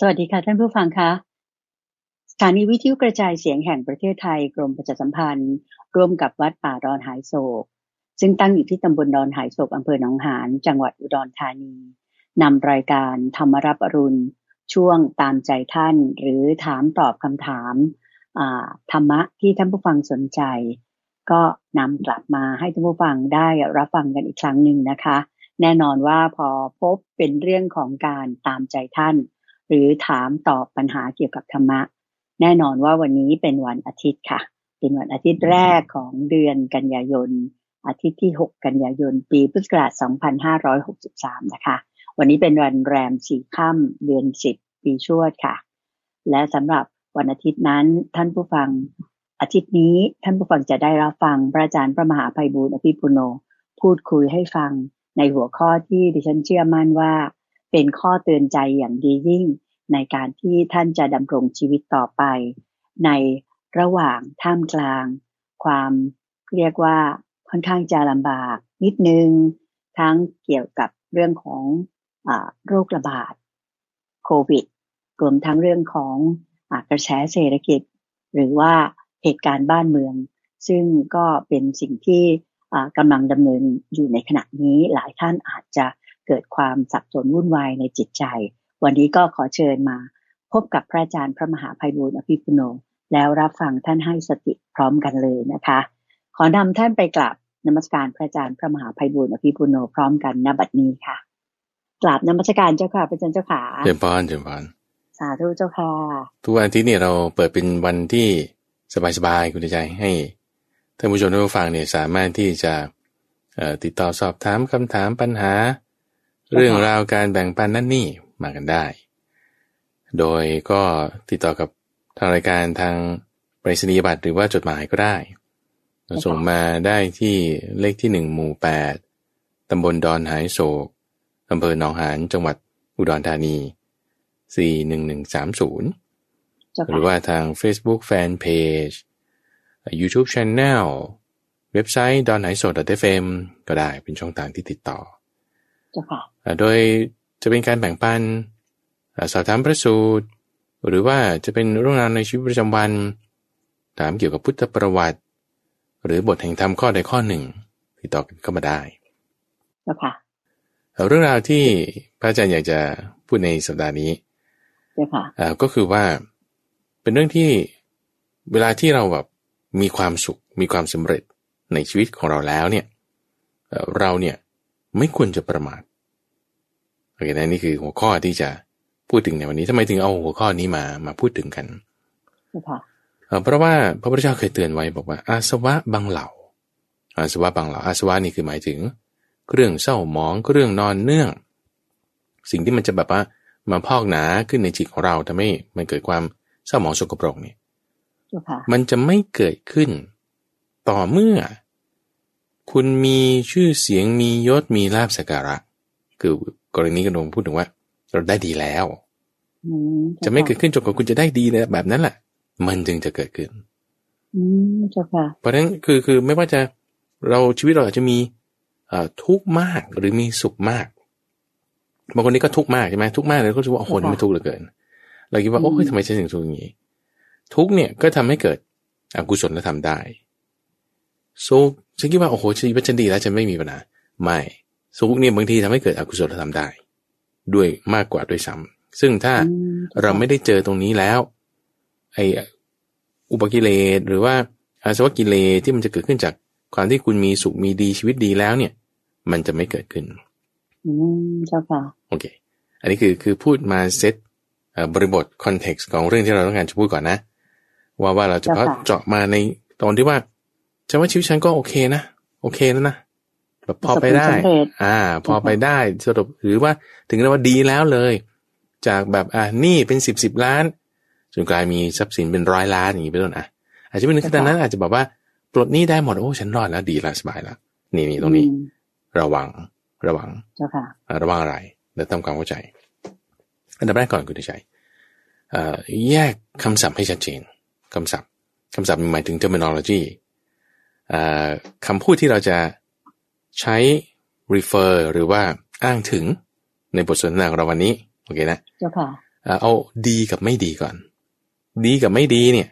สวัสดีค่ะท่านผู้ฟังคะสถานีวิทยุกระจายเสียงแห่งประเทศไทย กรมประชาสัมพันธ์ ร่วมกับวัดป่าดอนหายโศก ซึ่งตั้งอยู่ที่ตำบลดอนหายโศกอำเภอหนองหานจังหวัดอุดรธานีนำรายการธรรมรับอรุณ ช่วงตามใจท่าน หรือถามตอบคำถามธรรมะที่ท่านผู้ฟังสนใจ ก็นำกลับมาให้ท่านผู้ฟังได้รับฟังกันอีกครั้งหนึ่งนะคะ แน่นอนว่าพอพบเป็นเรื่องของการตามใจท่าน หรือถามตอบปัญหาเกี่ยวกับธรรมะ แน่นอนว่าวันนี้เป็นวันอาทิตย์ค่ะ เป็นวันอาทิตย์แรกของเดือนกันยายน อาทิตย์ที่ 6 กันยายน ปีพุทธศักราช2563 นะคะ วันนี้เป็นวันแรมสี่ค่ำเดือน 10 ปีชวดค่ะ และสำหรับวันอาทิตย์นั้นท่านผู้ฟังอาทิตย์นี้ท่านผู้ฟังจะได้รับฟังพระอาจารย์พระมหาภัยบูร์อภิปุโน พูดคุยให้ฟังในหัวข้อที่ดิฉันเชื่อมั่นว่า เป็นข้อเตือนใจอย่างดียิ่ง ในการที่ท่านจะดำรงชีวิตต่อไป ในระหว่างท่ามกลาง ความเรียกว่าค่อนข้างจะลำบากนิดนึง ทั้งเกี่ยวกับเรื่องของอโรคระบาดโควิดรวมทั้งเรื่องของอกระแสเศรษฐกิจ หรือว่าเหตุการณ์บ้านเมือง ซึ่งก็เป็นสิ่งที่กำลังดำเนินอยู่ในขณะนี้หลายท่านอาจจะเกิดความสับสนวุ่นวายในจิตใจ วันนี้ก็ขอเชิญมา พบกับพระอาจารย์พระมหาภัยบูร์อภิปุโน แล้วรับฟังท่านให้สติพร้อมกันเลยนะคะ ขอนำท่านไปกราบนมัสการพระอาจารย์พระมหาภัยบูร์อภิปุโนพร้อมกันณบัดนี้ค่ะกราบนมัสการเจ้าค่ะพระอาจารย์เจ้าค่ะเจริญพรเจริญพรสาธุเจ้าค่ะทุกวันที่นี่เราเปิดเป็นวันที่สบายๆคุณใจให้ท่านผู้ชมท่านผู้ฟังเนี่ยสามารถที่จะติดต่อสอบถามคำถามปัญหา เรื่องราวการแบ่งปันนั่นนี่ มากันได้ โดยก็ติดต่อกับทางรายการทางไปรษณียบัตรหรือว่าจดหมายก็ได้ ส่งมาได้ที่เลขที่หนึ่งหมู่แปดตำบลดอนหายโศกอำเภอหนองหานจังหวัดอุดรธานี 41130 หรือว่าทาง Facebook Fanpage YouTube Channel เว็บไซต์ดอนไหนโสด .fm ก็ได้เป็นช่องทางที่ติดต่อ โดย จะเป็นการแบ่งปันสอบถามพระสูตร หรือว่าจะเป็นเรื่องราวในชีวิตประจำวัน ถามเกี่ยวกับพุทธประวัติ หรือบทแห่งธรรมข้อใดข้อหนึ่งติดต่อกันเข้ามาได้เรื่องราวที่พระอาจารย์อยากจะพูดในสัปดาห์นี้อ่าก็คือว่าเป็นเรื่องที่เวลาที่เราแบบมีความสุขมีความสำเร็จในชีวิตของเราแล้วเนี่ยเราเนี่ยไม่ควรจะประมาท โอเคนะนี่คือหัวข้อที่จะพูดถึงในวันนี้ทำไมถึงเอาหัวข้อนี้มามาพูดถึงกันเพราะว่าพระพุทธเจ้าเคยเตือนไว้บอกว่า อาสวะบางเหล่า อาสวะบางเหล่า อาสวะนี่คือหมายถึงเรื่องเศร้าหมองเรื่องนอนเนื่อง สิ่งที่มันจะแบบว่ามาพอกหนาขึ้นในจิตของเราทำให้มันเกิดความเศร้าหมองสกปรกเนี่ยมันจะไม่เกิดขึ้น ต่อเมื่อ คุณมีชื่อเสียงมียศมีลาบสักการะ คือ กรณีกระดงพูดถึงว่า เราได้ดีแล้วจะไม่เกิดขึ้นจนกว่าคุณจะได้ดีแบบนั้นแหละมันจึงจะเกิดขึ้นเพราะฉะนั้นคือคือไม่ว่าจะเราชีวิตเราอาจจะมีทุกข์มากหรือมีสุขมากบางคนนี่ก็ทุกข์มากใช่ไหมทุกข์มากเลยก็รู้ว่าโอ้โหนี่มันทุกข์เหลือเกิน เราคิดว่าโอ้ยทำไมฉันถึงทุกข์อย่างนี้ ทุกข์เนี่ยก็ทำให้เกิดอกุศลธรรมได้สุขฉันคิดว่าโอ้โหชีวิตฉันดีแล้วฉันไม่มีปัญหาไม่ สุขเนี่ยบางทีทำให้เกิดอกุศลธรรมได้ ด้วยมากกว่าด้วยซ้ำซึ่งถ้าเราไม่ได้เจอตรงนี้แล้ว ไออุปกิเลสหรือว่าอาสวะกิเลสที่มันจะเกิดขึ้นจากความที่คุณมีสุขมีดีชีวิตดีแล้วเนี่ย มันจะไม่เกิดขึ้น อืมเจ้าค่ะโอเค อันนี้คือคือพูดมาเซตบริบทคอนเท็กซ์ของเรื่องที่เราต้องการจะพูดก่อนนะ ว่าว่าเราจะเพาะเจาะมาในตอนที่ว่าฉันว่าชีวิตฉันก็โอเคนะ โอเคแล้วนะ แบบพอไปได้ อ่า พอไปได้สรุปหรือว่าถึงเรียกว่าดีแล้วเลย จากแบบอ่านี่เป็นสิบสิบล้านจนกลายมีทรัพย์สินเป็นร้อยล้านอย่างนี้เป็นต้นอะอาจจะเป็นขนาดนั้นอาจจะแบบว่าปลดนี้ได้หมดโอ้ฉันรอดแล้วดีละสบายแล้วนี่นี่ตรงนี้ ระวังระวังระวังอะไรเดี๋ยวทำความเข้าใจ อันดับแรกก่อนคุณชัยแยกคำศัพท์ให้ชัดเจนคำศัพท์คำศัพท์หมายถึง terminology คำพูดที่เราจะ ใช้ refer หรือว่าอ้างถึงในบทสนทนาของเราวันนี้ โอเคนะเจ้าค่ะเอาดีกับไม่ดีก่อน ดีกับไม่ดีเนี่ย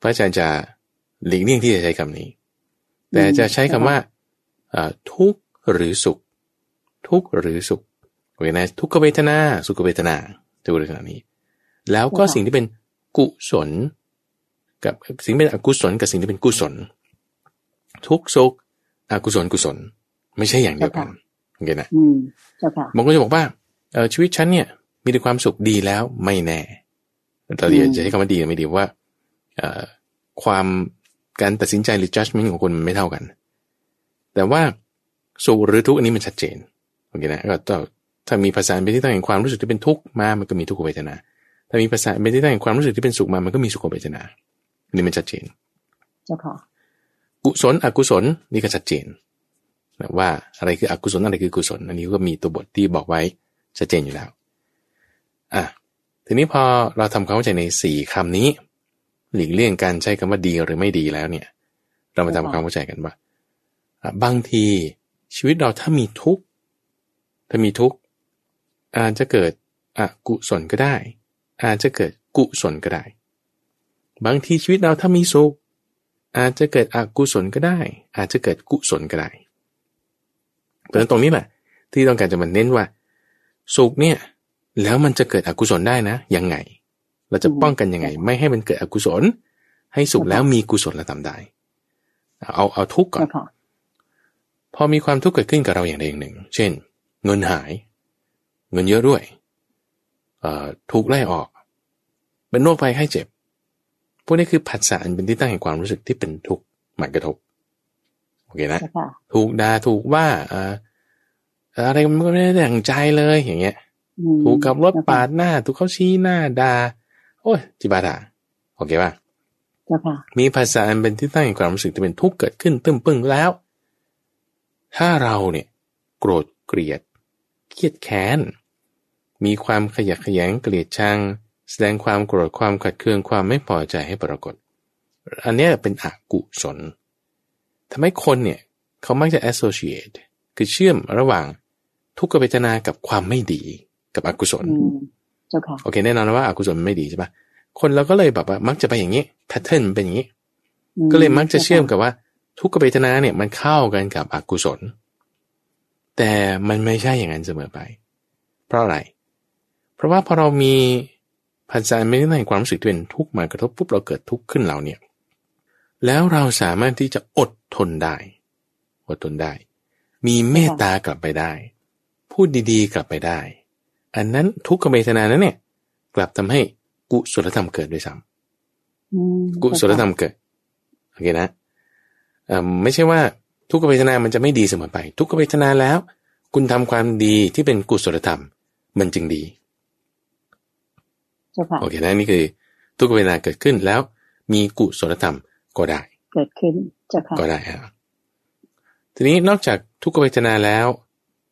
พระอาจารย์จะหลีกเลี่ยงที่จะใช้คำนี้ แต่จะใช้คำว่าทุกข์หรือสุข ทุกข์หรือสุขโอเคนะทุกขเวทนา สุขเวทนาจะพูดขนาดนี้ แล้วก็สิ่งที่เป็นกุศล กับสิ่งเป็นอกุศลกับสิ่งที่เป็นกุศล ทุกสุข อกุศลกุศล ไม่ใช่อย่างเดียวกันโอเคนะบางคนจะบอกว่าเออชีวิตฉันเนี่ย มีแต่ความสุขดีแล้วไม่แน่เราเรียนจะใช้คำว่าดีไม่ดีว่าความการตัดสินใจหรือ judgment ของคนมันไม่เท่ากัน แต่ว่าสุขหรือทุกข์อันนี้มันชัดเจนโอเคนะก็ถ้ามีภาษาเป็นที่ตั้งแห่งความรู้สึกที่เป็นทุกข์มา มันก็มีทุกขเวทนา ถ้ามีภาษาเป็นที่ตั้งแห่งความรู้สึกที่เป็นสุขมา มันก็มีสุขเวทนาอันนี้มันชัดเจน เจ้าค่ะ กุศลอกุศลนี่ก็ชัดเจนว่าอะไรคืออกุศลอะไรคือกุศล อันนี้ก็มีตัวบทที่บอกไว้ชัดเจนอยู่แล้วอะทีนี้พอเราทำความเข้าใจในสี่คำนี้ หลีกเลี่ยงการใช้คำว่าดีหรือไม่ดีแล้วเนี่ย เรามาทำความเข้าใจกันว่าบางทีชีวิตเราถ้ามีทุกข์ถ้ามีทุกข์อาจจะเกิดอกุศลก็ได้ อาจจะเกิดกุศลก็ได้ บางทีชีวิตเราถ้ามีสุข อาจจะเกิดอกุศลก็ได้ อาจจะเกิดกุศลก็ได้เพราะฉะนั้นตรงนี้แหละ ที่ต้องการจะมาเน้นว่า สุขเนี่ย แล้วมันจะเกิดอกุศลได้นะยังไง เราจะป้องกันยังไง ไม่ให้มันเกิดอกุศล ให้สุขแล้วมีกุศลละทำได้ เอาเอาทุกข์ก่อน พอมีความทุกข์เกิดขึ้นกับเราอย่างใดอย่างหนึ่ง เช่น เงินหาย เงินเยอะด้วยถูกไล่ออก เป็นโรคภัยไข้เจ็บ พวกนี้คือผัสสะอันเป็นที่ตั้งแห่งความรู้สึกที่เป็นทุกข์หมันกระทบโอเคนะถูกด่าถูกว่าอะไรมันก็ไม่ได้ดังใจเลยอย่างเงี้ย ถูกกับรถปาดหน้า ถูกเขาชี้หน้าด่าโอ้ยจิบาดาโอเคป่ะมีภาษาอันเป็นที่ตั้งแห่งความรู้สึกที่เป็นทุกข์เกิดขึ้นตึ้มปึ้งแล้ว ถ้าเราเนี่ย โกรธเกลียดเครียดแค้นมีความขยักขยงเกลียดชัง แสดงความโกรธความขัดเคืองความไม่พอใจให้ปรากฏ อันนี้เป็นอกุศลทำให้คนเนี่ยเขามักจะ associate คือเชื่อมระหว่างทุกขเวทนากับความไม่ดีกับอกุศลโอเคแน่นอนว่าอากุศลมันไม่ดีใช่ปะคนเราก็เลยแบบว่ามักจะไปอย่างนี้แพทเทิร์นเป็นอย่างนี้ ก็เลยมักจะเชื่อมกับว่า ทุกขเวทนาเนี่ยมันเข้ากันกับอกุศล แต่มันไม่ใช่อย่างนั้นเสมอไป เพราะอะไร เพราะว่าพอเรามี พันธะไม่ได้ในความรู้สึกที่เป็นทุกข์มากระทบปุ๊บเราเกิดทุกข์ขึ้นเราเนี่ย แล้วเราสามารถที่จะอดทนได้ อดทนได้ มีเมตตากลับไปได้ พูดดีๆ กลับไปได้ อันนั้นทุกขเวทนานั้นเนี่ย กลับทำให้กุศลธรรมเกิดด้วยซ้ำกุศลธรรมเกิดโอเคนะไม่ใช่ว่าทุกขเวทนามันจะไม่ดีเสมอไป ทุกขเวทนาแล้ว คุณทำความดีที่เป็นกุศลธรรม มันจึงดี โอเคนะนี่คือ ทุกขเวทนาเกิดขึ้นแล้ว มีกุศลธรรมก็ได้ เกิดขึ้นจะก็ได้ครับทีนี้นอกจากทุกขเวทนาแล้ว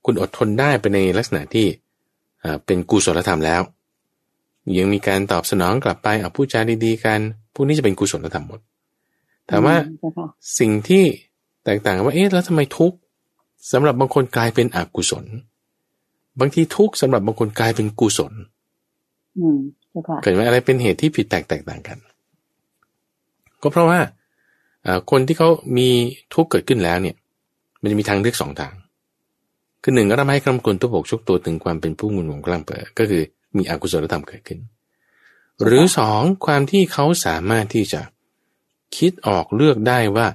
คุณอดทนได้ไปในลักษณะที่เป็นกุศลธรรมแล้ว ยังมีการตอบสนองกลับไปเอาพูดจาดีๆกันพวกนี้จะเป็นกุศลธรรมหมดถามว่าสิ่งที่แตกต่างว่าเอ๊ะแล้วทำไมทุกข์สำหรับบางคนกลายเป็นอกุศล บางทีทุกข์สำหรับบางคนกลายเป็นกุศล เกิดว่าอะไรเป็นเหตุที่ผิดแตกแตกต่างกัน ก็เพราะว่าคนที่เขามีทุกข์เกิดขึ้นแล้วเนี่ย มันจะมีทางเลือกสองทาง คือหนึ่งก็ทำให้คำกลตัวปกชกตัวถึงความเป็นผู้มุนหวงกลางเปิดก็คือมีอกุศลธรรมเกิดขึ้น หรือสองความที่เขาสามารถที่จะคิดออกเลือกได้ว่า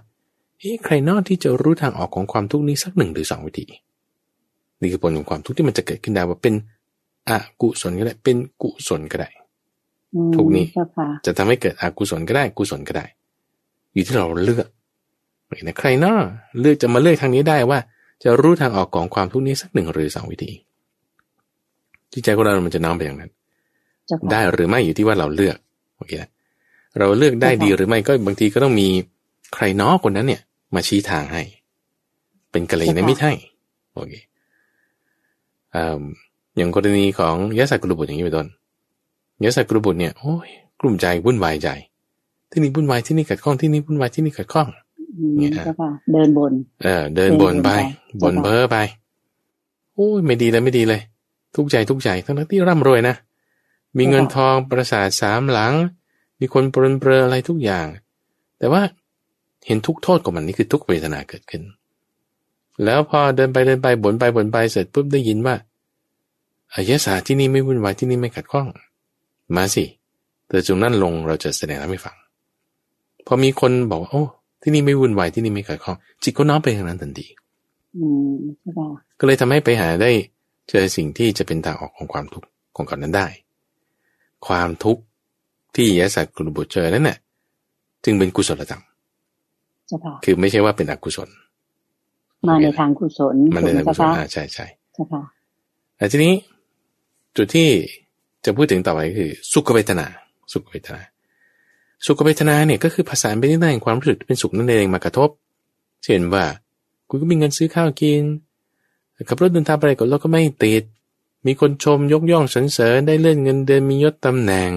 เฮ้ใครนอกที่จะรู้ทางออกของความทุกข์นี้สักหนึ่งหรือสองวิธีนี่คือผลของความทุกข์ที่มันจะเกิดขึ้นได้ว่าเป็นอกุศลก็ได้เป็นกุศลก็ได้ ทุกนี้จะทำให้เกิดอกุศลก็ได้กุศลก็ได้ อยู่ที่เราเลือกนะใครนอกเลือกจะมาเลือกทางนี้ได้ว่า จะรู้ทางออกของความทุกข์นี้สักหนึ่งหรือสองวิธีที่ใจของเรา มันจะน้อมไปอย่างนั้น ได้หรือไม่อยู่ที่ว่าเราเลือกโอเคนะเราเลือกได้ดีหรือไม่ก็บางทีก็ต้องมีใครน้อคนนั้นเนี่ย มาชี้ทางให้ เป็นกะเลยนะไม่ใช่โอเคอย่างกรณีของยะสักกรุบุตรอย่างนี้เป็นต้น ยะสักกรุบุตรเนี่ยโอ้ยกลุ่มใจวุ่นวายใจ ที่นี่วุ่นวายที่นี่ขัดข้องที่นี่วุ่นวายที่นี่ขัดข้องเนี่ยเดินบน เออ เดินบนไปบนเพ้อไปโอ้ยไม่ดีเลยไม่ดีเลย ทุกใจทุกใจทั้งที่ร่ำรวยนะมีเงินทองประสาทสามหลัง มีคนปรนเปรออะไรทุกอย่าง แต่ว่าเห็นทุกโทษของมันนี่คือทุกเวทนาเกิดขึ้น แล้วพอเดินไปเดินไปบ่นไปบ่นไปเสร็จปุ๊บได้ยินว่าอายศาที่นี่ไม่วุ่นวายที่นี่ไม่ขัดข้อง มาสิ เธอจงนั่นลงเราจะแสดงให้ฟัง พอมีคนบอกโอ้ ที่นี่ไม่วุ่นวายที่นี่ไม่ขัดข้อง จิตก็น้อมไปทางนั้นทันทีก็เลยทำให้ไปหาได้เจอสิ่งที่จะเป็นทางออกของความทุกข์ของก่อนนั้นได้ ความทุกข์ที่ยศกุลบุตรเจอนั้นน่ะจึงเป็นกุศลธรรมคือไม่ใช่ว่าเป็นอกุศล มาในทางกุศลมาในทางกุศลใช่ใช่แต่ทีนี้จุดที่ จะพูดถึงต่อไปคือ สุขเวทนา สุขเวทนา สุขเวทนาเนี่ยก็คือภาษาเป็นที่ตั้งความรู้สึกเป็นสุขนั่นเองมากระทบ เช่นว่า คุณก็มีเงินซื้อข้าวกินขับรถเดินทางไปก็เราก็ไม่ติด มีคนชมยกย่องสรรเสริญได้เลื่อนเงินเดือนมียศตำแหน่ง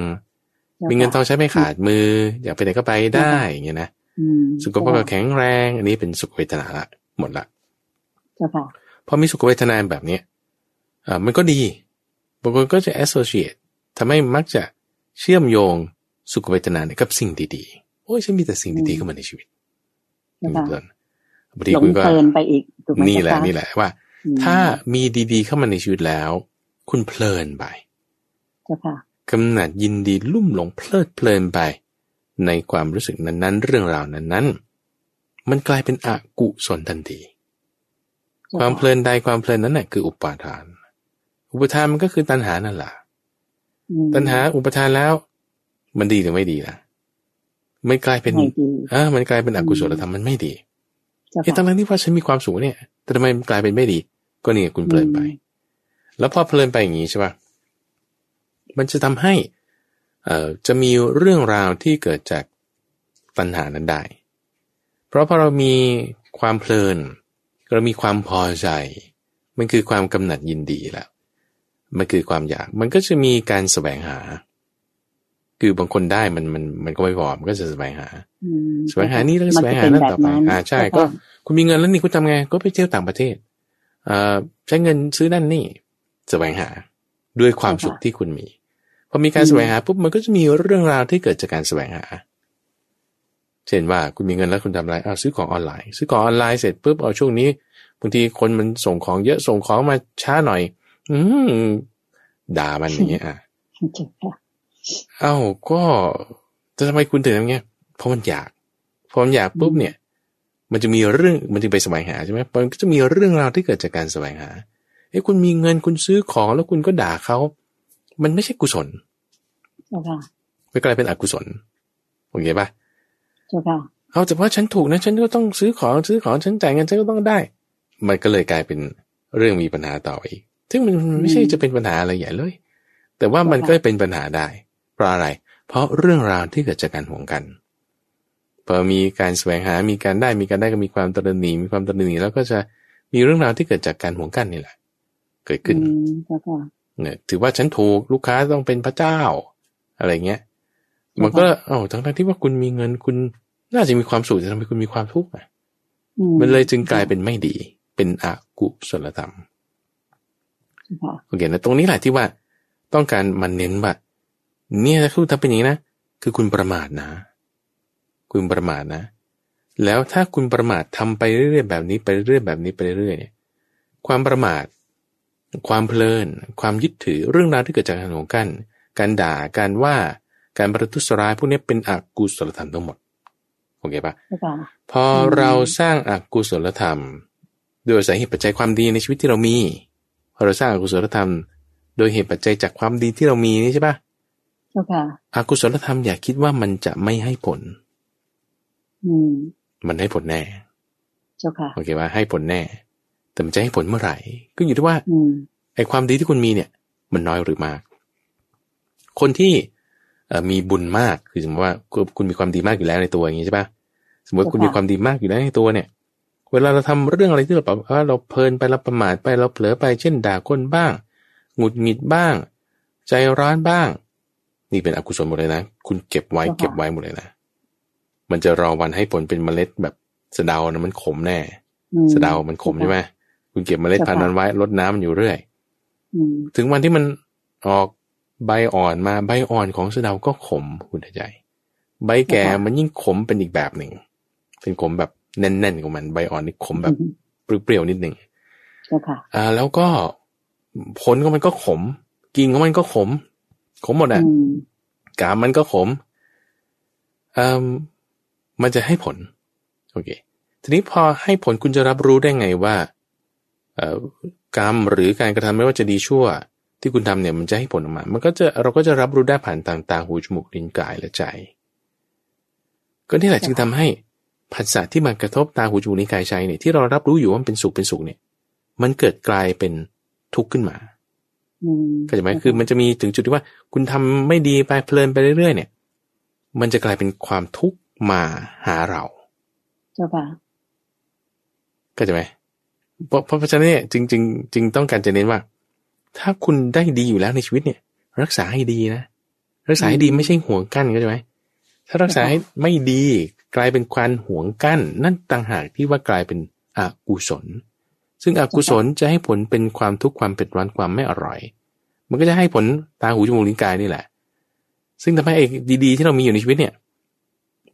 มีเงินทองใช้ไม่ขาดมือ อยากไปไหนก็ไปได้อย่างเงี้ยนะสุขภาพแข็งแรง อันนี้เป็นสุขเวทนาละหมดละพอมีสุขเวทนาแบบเนี้ยอ่ามันก็ดี บางคนก็จะ associate ทำให้มักจะเชื่อมโยงสุขเวทนาเนี่ยกับสิ่งดีๆ โอ้ยฉันมีแต่สิ่งดีๆเข้ามาในชีวิตเพลินบางทีคุณก็ไปอีกนี่แหละนี่แหละว่า ถ้ามีดีๆเข้ามาในชีวิตแล้ว คุณเพลินไปกำหนัดยินดีลุ่มหลงเพลิดเพลินไป ในความรู้สึกนั้นๆ เรื่องราวนั้นๆ มันกลายเป็นอกุศลทันที ความเพลินใดความเพลินนั้นแหละคืออุปาทาน อุปทานมันก็คือตัณหานั่นแหละตัณหาอุปทานแล้ว มันดีหรือไม่ดีล่ะมันกลายเป็นอ่ามันกลายเป็นอกุศลธรรมมันไม่ดีเอ้ตั้งที่ว่าฉันมีความสุขเนี่ย แต่ทำไมมันกลายเป็นไม่ดี ก็นี่คุณเพลินไป แล้วพอเพลินไปอย่างนี้ใช่ป่ะมันจะทำให้เอ่อจะมีเรื่องราวที่เกิดจากปัญหานั้นได้ เพราะพอเรามีความเพลิน เรามีความพอใจ มันคือความกำหนัดยินดีแล้ว มันคือความอยาก มันก็จะมีการแสวงหา คือบางคนได้มันมันมันก็ไม่พอมันก็จะแสวงหาแสวงหานี่แล้วก็แสวงหานั่นต่อไปอ่าใช่ ก็คุณมีเงินแล้วนี่คุณทำไง ก็ไปเที่ยวต่างประเทศอ่าใช้เงินซื้อนั่นนี่แสวงหาด้วยความสุขที่คุณมีพอมีการแสวงหาปุ๊บมันก็จะมีเรื่องราวที่เกิดจากการแสวงหา เช่นว่าคุณมีเงินแล้วคุณทำอะไรอ้าวซื้อของออนไลน์ ซื้อของออนไลน์เสร็จปุ๊บเอาช่วงนี้บางทีคนมันส่งของเยอะส่งของมาช้าหน่อย อืมด่ามันอย่างเงี้ยอะเอ้าก็จะทำไมคุณถึงอย่างเงี้ยเพราะมันอยากพอมันอยากปุ๊บเนี่ย มันจะมีเรื่องมันจึงไปแสวงหาใช่ไหมมันก็จะมีเรื่องราวที่เกิดจากการแสวงหาเอ้คุณมีเงินคุณซื้อของแล้วคุณก็ด่าเขามันไม่ใช่กุศลไม่กลายเป็นอกุศลโอเคปะเอาแต่ว่าฉันถูกนะ ฉันก็ต้องซื้อของซื้อของฉันจ่ายเงินฉันก็ต้องได้ มันก็เลยกลายเป็นเรื่องมีปัญหาต่ออีก ซึ่งมันไม่ใช่จะเป็นปัญหาอะไรใหญ่เลย แต่ว่ามันก็เป็นปัญหาได้ เพราะอะไร เพราะเรื่องราวที่เกิดจากการห่วงกันพอมีการแสวงหา มีการได้ มีการได้ก็มีความตระหนี่มีความตระหนี่แล้วก็จะมีเรื่องราวที่เกิดจากการห่วงกันนี่แหละ เกิดขึ้นเนี่ยถือว่าฉันถูกลูกค้าต้องเป็นพระเจ้า อะไรเงี้ย มันก็เอ้าทั้งที่ว่าคุณมีเงินคุณ น่าจะมีความสุขแต่ทำไมคุณมีความทุกข์อะมันเลยจึงกลายเป็นไม่ดี เป็นอกุศลธรรม โอเคนะตรงนี้แหละที่ว่าต้องการมันเน้นว่าเนี่ยถ้าคุณทำเป็นอย่างนี้นะคือคุณประมาทนะ คุณประมาทนะ แล้วถ้าคุณประมาททำไปเรื่อยๆแบบนี้ไปเรื่อยๆแบบนี้ไปเรื่อยๆเนี่ยความประมาท ความเพลิน ความยึดถือเรื่องราวที่เกิดจากการหงกัน การด่าการว่าการประทุษร้ายพวกนี้เป็นอกุศลธรรมทั้งหมดโอเคปะพอเราสร้างอกุศลธรรม โดยสาเหตุปัจจัยความดีในชีวิตที่เรามี เราสร้างอกุศลธรรม โดยเหตุปัจจัยจากความดีที่เรามีนี่ใช่ปะเจ้าค่ะอกุศลธรรมอย่าคิดว่ามันจะไม่ให้ผล อืม มันให้ผลแน่ เจ้าค่ะโอเคว่าให้ผลแน่ แต่มันจะให้ผลเมื่อไหร่ ก็อยู่ที่ว่าไอ้ความดีที่คุณมีเนี่ย มันน้อยหรือมาก คนที่มีบุญมากคือสมมติว่าคุณมีความดีมากอยู่แล้วในตัวอย่างนี้ใช่ปะสมมติคุณมีความดีมากอยู่แล้วในตัวเนี่ย เวลาเราทำเรื่องอะไรที่เราแบบว่าเราเพลินไปเราประมาทไปเราเผลอไปเช่นด่าคนบ้าง หงุดหงิดบ้าง ใจร้อนบ้าง นี่เป็นอกุศลหมดเลยนะ คุณเก็บไว้เก็บไว้หมดเลยนะ มันจะรอวันให้ผลเป็นเมล็ดแบบสะเดานะมันขมแน่สะเดามันขมใช่ไหมคุณเก็บเมล็ดพันธุ์นั้นไว้ลดน้ำมันอยู่เรื่อยถึงวันที่มันออกใบอ่อนมาใบอ่อนของสะเดาก็ขมคุณใจ ใบแก่มันยิ่งขมเป็นอีกแบบหนึ่ง เป็นขมแบบ แน่นๆของมันใบอ่อนนี่ขมแบบเปรี้ยวๆนิดหนึ่งอ่า แล้วก็ผลของมันก็ขม กิ่งของมันก็ขม ขมหมดอะกาบมันก็ขมอ่ามันจะให้ผล โอเค ทีนี้พอให้ผลคุณจะรับรู้ได้ไงว่า เอ่อกรรมหรือการกระทำไม่ว่าจะดีชั่ว ที่คุณทำเนี่ยมันจะให้ผลออกมา มันก็จะเราก็จะรับรู้ได้ผ่านต่างตาหูจมูกลิ้นกายและใจ ก็นี่แหละจึงทำให้ ผัสสะที่มากระทบตาหูจมูกลิ้นกายใจเนี่ยที่เรารับรู้อยู่ว่ามันเป็นสุขเป็นสุขเนี่ย มันเกิดกลายเป็นทุกข์ขึ้นมาเข้าใจไหมคือมันจะมีถึงจุดที่ว่า คุณทำไม่ดีไปเพลินไปเรื่อยๆเนี่ย มันจะกลายเป็นความทุกข์มาหาเรา เจ้าค่ะก็จะไหมเพราะเพราะฉะนั้นเนี่ยจริงจริงจริงต้องการจะเน้นว่า ถ้าคุณได้ดีอยู่แล้วในชีวิตเนี่ย รักษาให้ดีนะ รักษาให้ดีไม่ใช่ห่วงกั้นก็ใช่ไหมถ้ารักษาให้ไม่ดี กลายเป็นความห่วงกั้น นั่นต่างหากที่ว่ากลายเป็นอกุศล ซึ่งอกุศลจะให้ผลเป็นความทุกข์ความเผ็ดร้อนความไม่อร่อย มันก็จะให้ผลตาหูจมูกลิ้นกายนี่แหละ ซึ่งทำให้เอกดีๆที่เรามีอยู่ในชีวิตเนี่ย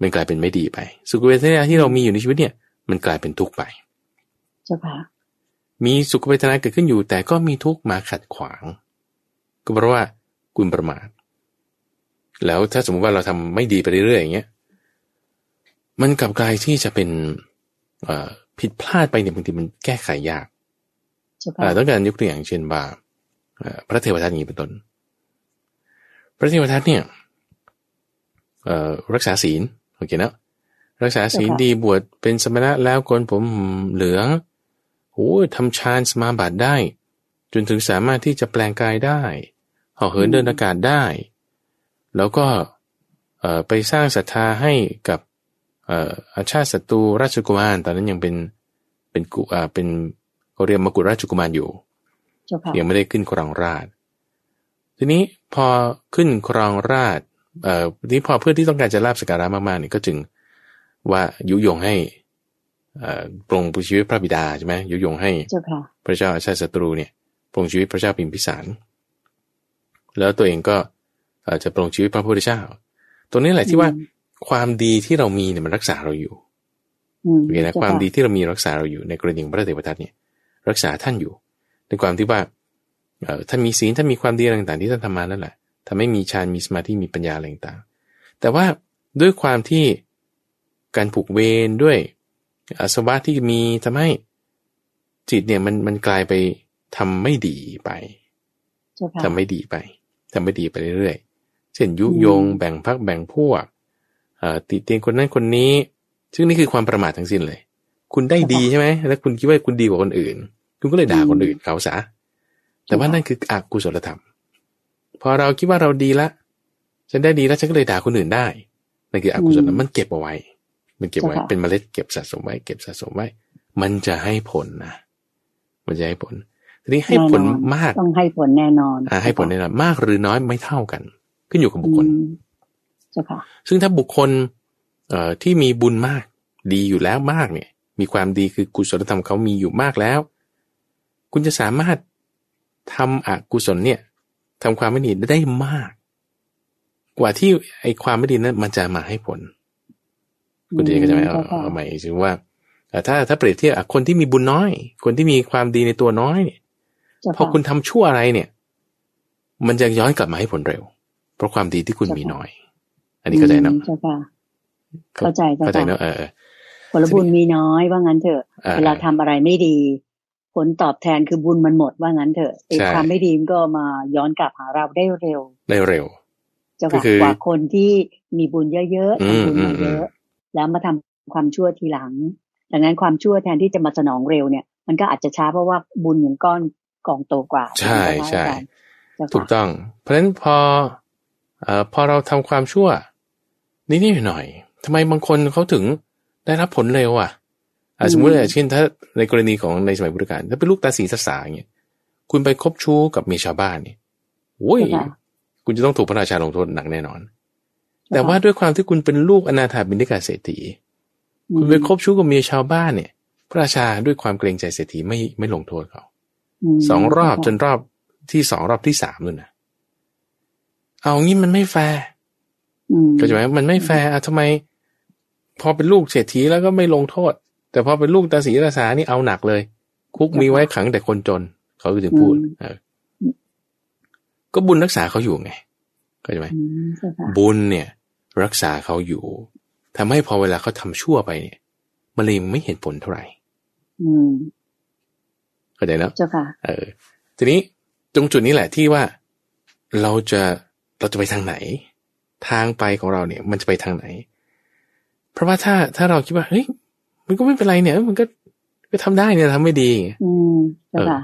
มันกลายเป็นไม่ดีไป สุขเวทนาที่เรามีอยู่ในชีวิตเนี่ย มันกลายเป็นทุกข์ไปเจ้าค่ะมีสุขเวทนาเกิดขึ้นอยู่ แต่ก็มีทุกข์มาขัดขวาง ก็เพราะว่าคุณประมาทแล้วถ้าสมมติว่าเราทำไม่ดีไปเรื่อยๆอย่างเงี้ย มันกลับกลายที่จะเป็นผิดพลาดไปเนี่ยบางทีมันแก้ไขยากต้องการยกตัวอย่างเช่นว่าพระเทวทัตนี้เป็นต้น พระเทวทัตเนี่ยรักษาศีลโอเคนะรักษาศีลดีบวชเป็นสมณะแล้วคนผมเหลืองโอ้ทำฌานสมาบัติได้ จนถึงสามารถที่จะแปลงกายได้ห่อเหินเดินอากาศได้ แล้วก็ไปสร้างศรัทธาให้กับ อาชาติศัตรูราชกุมารตอนนั้นยังเป็นเป็นกุเป็นเขาเรียกมกุฎราชกุมารอยู่ยังไม่ได้ขึ้นครองราชทีนี้พอขึ้นครองราชเอ่อนี้พอเพื่อที่ต้องการจะลาบสการะมากๆเนี่ยก็จึงว่ายุยงให้ปรงชีวิตพระบิดาใช่ไหมยุยงให้พระเจ้าอาชาติศัตรูเนี่ยปรงชีวิตพระเจ้าพิมพิสาร แล้วตัวเองก็จะปรงชีวิตพระพุทธเจ้า ตรงนี้แหละที่ว่า ความดีที่เรามีเนี่ยมันรักษาเราอยู่โอเคนะความดีที่เรามีรักษาเราอยู่ในกรณีพระเทวทัตเนี่ย รักษาท่านอยู่ ในความที่ว่าท่านมีศีลท่านมีความดีต่างๆที่ท่านทำมานั่นแหละทำให้มีฌานมีสมาธิมีปัญญาอะไรต่างๆแต่ว่าด้วยความที่การผูกเวรด้วยอาสวะที่มีทำให้จิตเนี่ยมันมันกลายไปทำไม่ดีไปทำไม่ดีไปทำไม่ดีไปเรื่อยๆเช่นยุยงแบ่งพักแบ่งพวก ติเตียงคนนั้นคนนี้ ซึ่งนี่คือความประมาททั้งสิ้นเลย คุณได้ดีใช่ไหมแล้วคุณคิดว่าคุณดีกว่าคนอื่น คุณก็เลยด่าคนอื่นเขาซะแต่ว่านั่นคืออกุศลธรรม พอเราคิดว่าเราดีละฉันได้ดีแล้วฉันก็เลยด่าคนอื่นได้นั่นคืออกุศลมันเก็บเอาไว้ มันเก็บไว้เป็นเมล็ดเก็บสะสมไว้ เก็บสะสมไว้ มันจะให้ผลนะมันจะให้ผลทีนี้ให้ผลมากต้องให้ผลแน่นอนอ่าให้ผลแน่นอนมากหรือน้อยไม่เท่ากัน ขึ้นอยู่กับบุคคลเจ้าค่ะ ซึ่งถ้าบุคคลเอ่อที่มีบุญมาก ดีอยู่แล้วมากเนี่ย มีความดีคือกุศลธรรมเขามีอยู่มากแล้ว คุณจะสามารถทำอกุศลเนี่ยทำความไม่ดีได้มาก กว่าที่ไอความไม่ดีนั้นมันจะมาให้ผล คุณดีก็จะไม่เอาเอาใหม่ถึงว่าถ้าถ้าเปรียบเทียบคนที่มีบุญน้อย คนที่มีความดีในตัวน้อยเนี่ยพอคุณทำชั่วอะไรเนี่ย มันจะย้อนกลับมาให้ผลเร็ว เพราะความดีที่คุณมีน้อยอั นนี้เข้าใจเนาะเข้าใจเข้าใจเนาะเออผลบุญมีน้อยว่างั้นเถอะ เวลาทำอะไรไม่ดี ผลตอบแทนคือบุญมันหมดว่างั้นเถอะไอ้ความไม่ดีก็มาย้อนกลับหาเราได้เร็ว ได้เร็วจะกว่าคนที่มีบุญเยอะๆทำบุญมาเยอะ แล้วมาทำความชั่วทีหลัง ดังนั้นความชั่วแทนที่จะมาสนองเร็วเนี่ย มันก็อาจจะช้าเพราะว่าบุญอย่างก้อนกองโตกว่า ใช่ใช่ถูกต้อง เพราะฉะนั้นพอเอ่อพอเราทำความชั่ว นิดๆหน่อยทำไมบางคนเขาถึงได้รับผลเร็วอะสมมติเช่นถ้าในกรณีของในสมัยพุทธกาลถ้าเป็นลูกตาสีตาสาอย่างเงี้ยคุณไปคบชู้กับเมียชาวบ้านเนี่ยโอ้ยคุณจะต้องถูกพระราชาลงโทษหนักแน่นอน แต่ว่าด้วยความที่คุณเป็นลูกอนาถาบินิกาเศรษฐีคุณไปคบชู้กับเมียชาวบ้านเนี่ย พระราชาด้วยความเกรงใจเศรษฐีไม่ไม่ลงโทษเขาสองรอบจนรอบที่สองรอบที่สามเลยนะเอางี้มันไม่แฟร์ ก็จะหมมันไม่แฟร์ทำไม พอเป็นลูกเศรษฐีแล้วก็ไม่ลงโทษ แต่พอเป็นลูกตาสีตาสานี่เอาหนักเลย คุกมีไว้ขังแต่คนจน เขาก็ถึงพูดเออก็บุญรักษาเขาอยู่ไงก็จะไหมบุญเนี่ย รักษาเขาอยู่ทำให้พอเวลาเขาทาชั่วไปเนี่ยมันเลยไม่เห็นผลเท่าไหร่เข้าใจแล้วเจ้าค่ะ เออ ทีนี้ตรงจุดนี้แหละที่ว่าเราจะเราจะไปทางไหน ทางไปของเราเนี่ย มันจะไปทางไหน เพราะว่าถ้าถ้าเราคิดว่าเฮ้ยมันก็ไม่เป็นไรเนี่ย มันก็ก็ทำได้เนี่ยทำไม่ดี อืมเจ้าค่ะ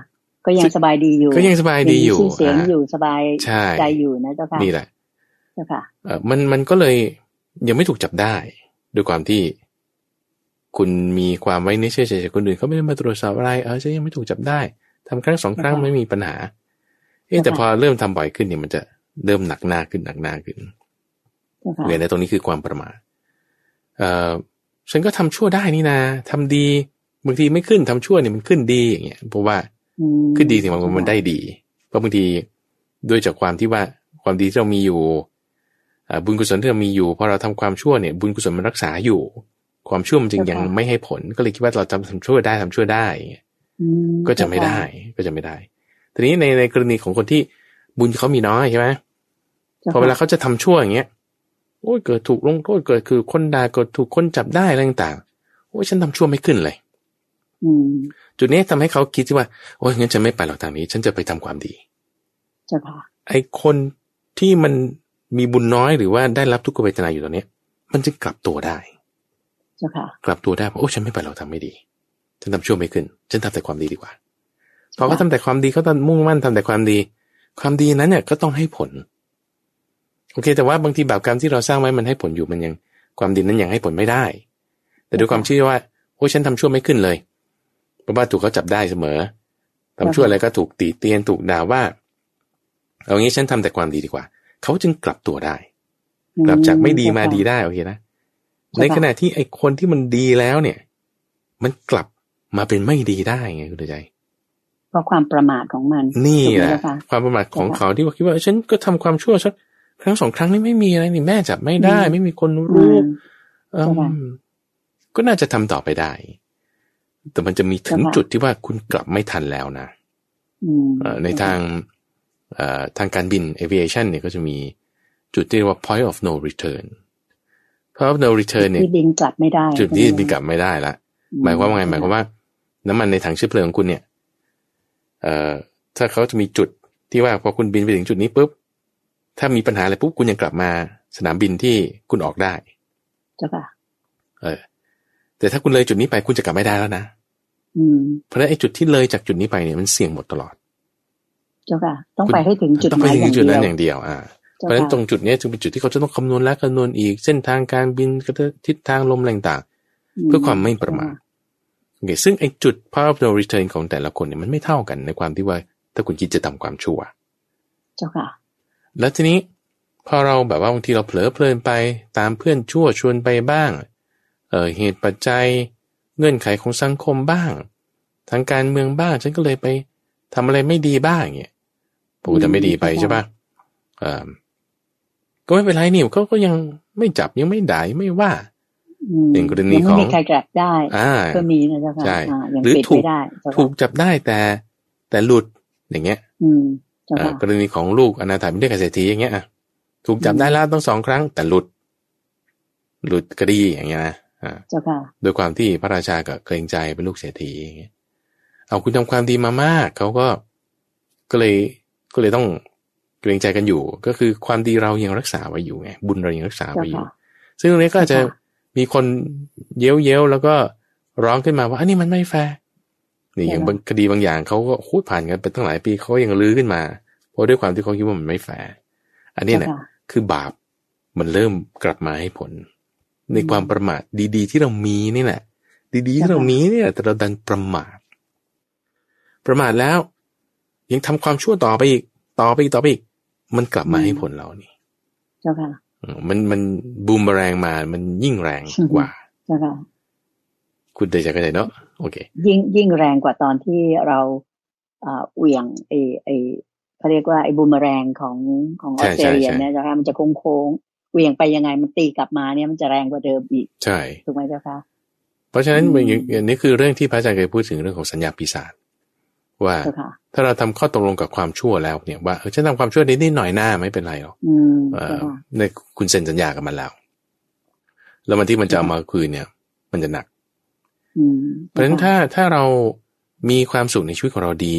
ก็ยังสบายดีอยู่ ก็ยังสบายดีอยู่เสียงอยู่สบายใจอยู่นะเจ้าค่ะนี่แหละเจ้าค่ะเออมันมันก็เลยยังไม่ถูกจับได้ด้วยความที่ คุณมีความไว้ในเชื่อใจจากคนอื่นเขาไม่ได้มาตรวจสอบอะไร เออจะยังไม่ถูกจับได้ทำครั้งสองครั้งไม่มีปัญหา เอ๊แต่พอเริ่มทำบ่อยขึ้นเนี่ยมันจะเริ่มหนักหน้าขึ้นหนักหน้าขึ้น เรียนในตรงนี้คือความประมาทเออฉันก็ทำชั่วได้นี่นะทำดีบางทีไม่ขึ้นทำชั่วเนี่ยมันขึ้นดีอย่างเงี้ยเพราะว่าขึ้นดีถึงบางมันได้ดี เพราะบางทีด้วยจากความที่ว่าความดีที่เรามีอยู่บุญกุศลที่เรามีอยู่พอเราทำความชั่วเนี่ยบุญกุศลมันรักษาอยู่ ความชั่วมันจึงยังไม่ให้ผล ก็เลยคิดว่าเราทำทำชั่วได้ทำชั่วได้ก็จะไม่ได้ก็จะไม่ได้ ทีนี้ในในกรณีของคนที่บุญเขามีน้อยใช่ไหมพอเวลาเขาจะทำชั่วอย่างเงี้ย โอ้ยเกิดถูกลงโทษเกิดคือคนด่าเกิดถูกคนจับได้อะไรต่างๆโอ้ยฉันทำชั่วไม่ขึ้นเลยจุดนี้ทำให้เขาคิดว่า โอ้ยงั้นฉันไม่ไปหรอกทางนี้ ฉันจะไปทำความดีเจ้าค่ะไอคนที่มันมีบุญน้อยหรือว่าได้รับทุกขเวทนาอยู่ตอนนี้มันจะกลับตัวได้เจ้าค่ะกลับตัวได้เพราะโอ้ฉันไม่ไปเราทำไม่ดี ฉันทำชั่วไม่ขึ้น ฉันทำแต่ความดีดีกว่าพอเขาทาแต่ความดีเขาต้องมุ่งมั่นทำแต่ความดี ความดีนั้นเนี่ยก็ต้องให้ผล โอเค แต่ว่าบางทีแบบกรรมที่เราสร้างไว้มันให้ผลอยู่มันยัง ความดีนั้นยังให้ผลไม่ได้ แต่ด้วยความเชื่อว่าโอ้ฉันทำชั่วไม่ขึ้นเลยเพราะว่าถูกเขาจับได้เสมอทำชั่วอะไรก็ถูกตีเตียนถูกด่าว่า เอางี้ฉันทำแต่ความดีดีกว่า เขาจึงกลับตัวได้ กลับจากไม่ดีมาดีได้โอเคนะในขณะที่ไอ้คนที่มันดีแล้วเนี่ย มันกลับมาเป็นไม่ดีได้ไงคุณใจเพราะความประมาทของมัน นี่แหละความประมาทของเขาที่ว่าคิดว่า ฉันก็ทำความชั่วสัก ครั้งสองครั้งนี่ไม่มีอะไรนี่แม่จับไม่ได้ ไม่มีคนรู้ก็น่าจะทำต่อไปได้ แต่มันจะมีถึงจุดที่ว่าคุณกลับไม่ทันแล้วนะในทางทางการบิน aviation เนี่ยก็จะมีจุดที่เรียกว่า point of no return point of no return เนี่ยบินกลับไม่ได้ จุดที่บินกลับไม่ได้ละหมายความว่าไงหมายความว่า น้ำมันในถังเชื้อเพลิงของคุณเนี่ย เอ่อถ้าเขาจะมีจุดที่ว่าพอคุณบินไปถึงจุดนี้ปุ๊บ ถ้ามีปัญหาอะไรปุ๊บคุณยังกลับมาสนามบินที่คุณออกได้เจ้าค่ะเออ แต่ถ้าคุณเลยจุดนี้ไปคุณจะกลับไม่ได้แล้วนะเพราะฉะนั้นไอ้จุดที่เลยจากจุดนี้ไปเนี่ยมันเสี่ยงหมดตลอด เจ้าค่ะ ต้องไปให้ถึงจุดต้องไปถึงจุดนั้นอย่างเดียว อ่า เพราะฉะนั้นตรงจุดนี้จึงเป็นจุดที่เขาจะต้องคำนวณและคำนวณอีกเส้นทางการบินทิศทางลมแรงต่าง เพื่อความไม่ประมาทโอเคซึ่งไอ้จุด power of no return ของแต่ละคนเนี่ยมันไม่เท่ากันในความที่ว่า ถ้าคุณคิดจะทำความชั่ว เจ้าค่ะ แล้วทีนี้พอเราแบบว่าบางทีเราเผลอเพลินไปตามเพื่อนชั่วชวนไปบ้าง เออเหตุปัจจัย เงื่อนไขของสังคมบ้าง ทางการเมืองบ้าง ฉันก็เลยไปทำอะไรไม่ดีบ้างเงี้ยผูจะไม่ดีไปใช่ปะอ่าก็ไม่เป็นไรนี่เขาก็ยังไม่จับยังไม่ด่าไม่ว่าอย่างกรณีของไม่มีใครจับได้ก็มีนะเจ้าค่ะหรือถูกถูกจับได้แต่แต่หลุดอย่างเงี้ย กรณีของลูกอนาถาบิณฑเกษตรีอย่างเงี้ยถูกจับได้แล้วต้องสองครั้ง แต่หลุด หลุดคดีอย่างเงี้ยนะเจ้าค่ะโดยความที่พระราชาก็เกรงใจเป็นลูกเศรษฐีอย่างเงี้ยเอาคุณทำความดีมามากเขาก็ก็เลยก็เลยต้องเกรงใจกันอยู่ ก็คือความดีเรายังรักษาไว้อยู่ไงบุญเรายังรักษาไว้อยู่ ซึ่งตรงนี้ก็จะมีคนเย้ยวเย้ยวแล้วก็ร้องขึ้นมาว่าอันนี้มันไม่แฟร์ นี่อย่างบางคดีบางอย่างเขาก็คูดผ่านกันไปตั้งหลายปีเขายังลื้อขึ้นมา เพราะด้วยความที่เขาคิดว่ามันไม่แฟร์อันนี้เนี่ยคือบาปมันเริ่มกลับมาให้ผล ในความประมาทดี ๆ ที่เรามีนี่แหละ ดีๆที่เรามีเนี่ยแต่เราดันประมาท ประมาทแล้ว ยังทำความชั่วต่อไปอีก ต่อไปอีกต่อไปอีก มันกลับมาให้ผลเรานี่ เจ้าค่ะมันมันบูมแรงมา มันยิ่งแรงกว่า เจ้าค่ะคุณได้ใจเนาะ โอเค ยิ่งยิ่งแรงกว่าตอนที่เราเวียงไอไอเขาเรียกว่าไอ้บูมแรงของของออสเตรเลียเนี่ยเจ้าค่ะมันจะโค้งโค้งเหวี่ยงไปยังไงมันตีกลับมาเนี่ยมันจะแรงกว่าเดิมอีก ใช่ถูกไหมเจ้าค่ะเพราะฉะนั้นอย่างนี้คือเรื่องที่พระอาจารย์เคยพูดถึงเรื่องของสัญญาปีศาจว่าถ้าเราทำข้อตกลงกับความชั่วแล้วเนี่ยว่าเออฉันทำความชั่วนิดนิดหน่อยหน้าไม่เป็นไรหรอกในคุณเซ็นสัญญากับมันแล้ว แล้วมันที่มันจะเอามาคืนเนี่ย มันจะหนัก เพราะฉะนั้นถ้าถ้าเรามีความสุขในชีวิตของเราดี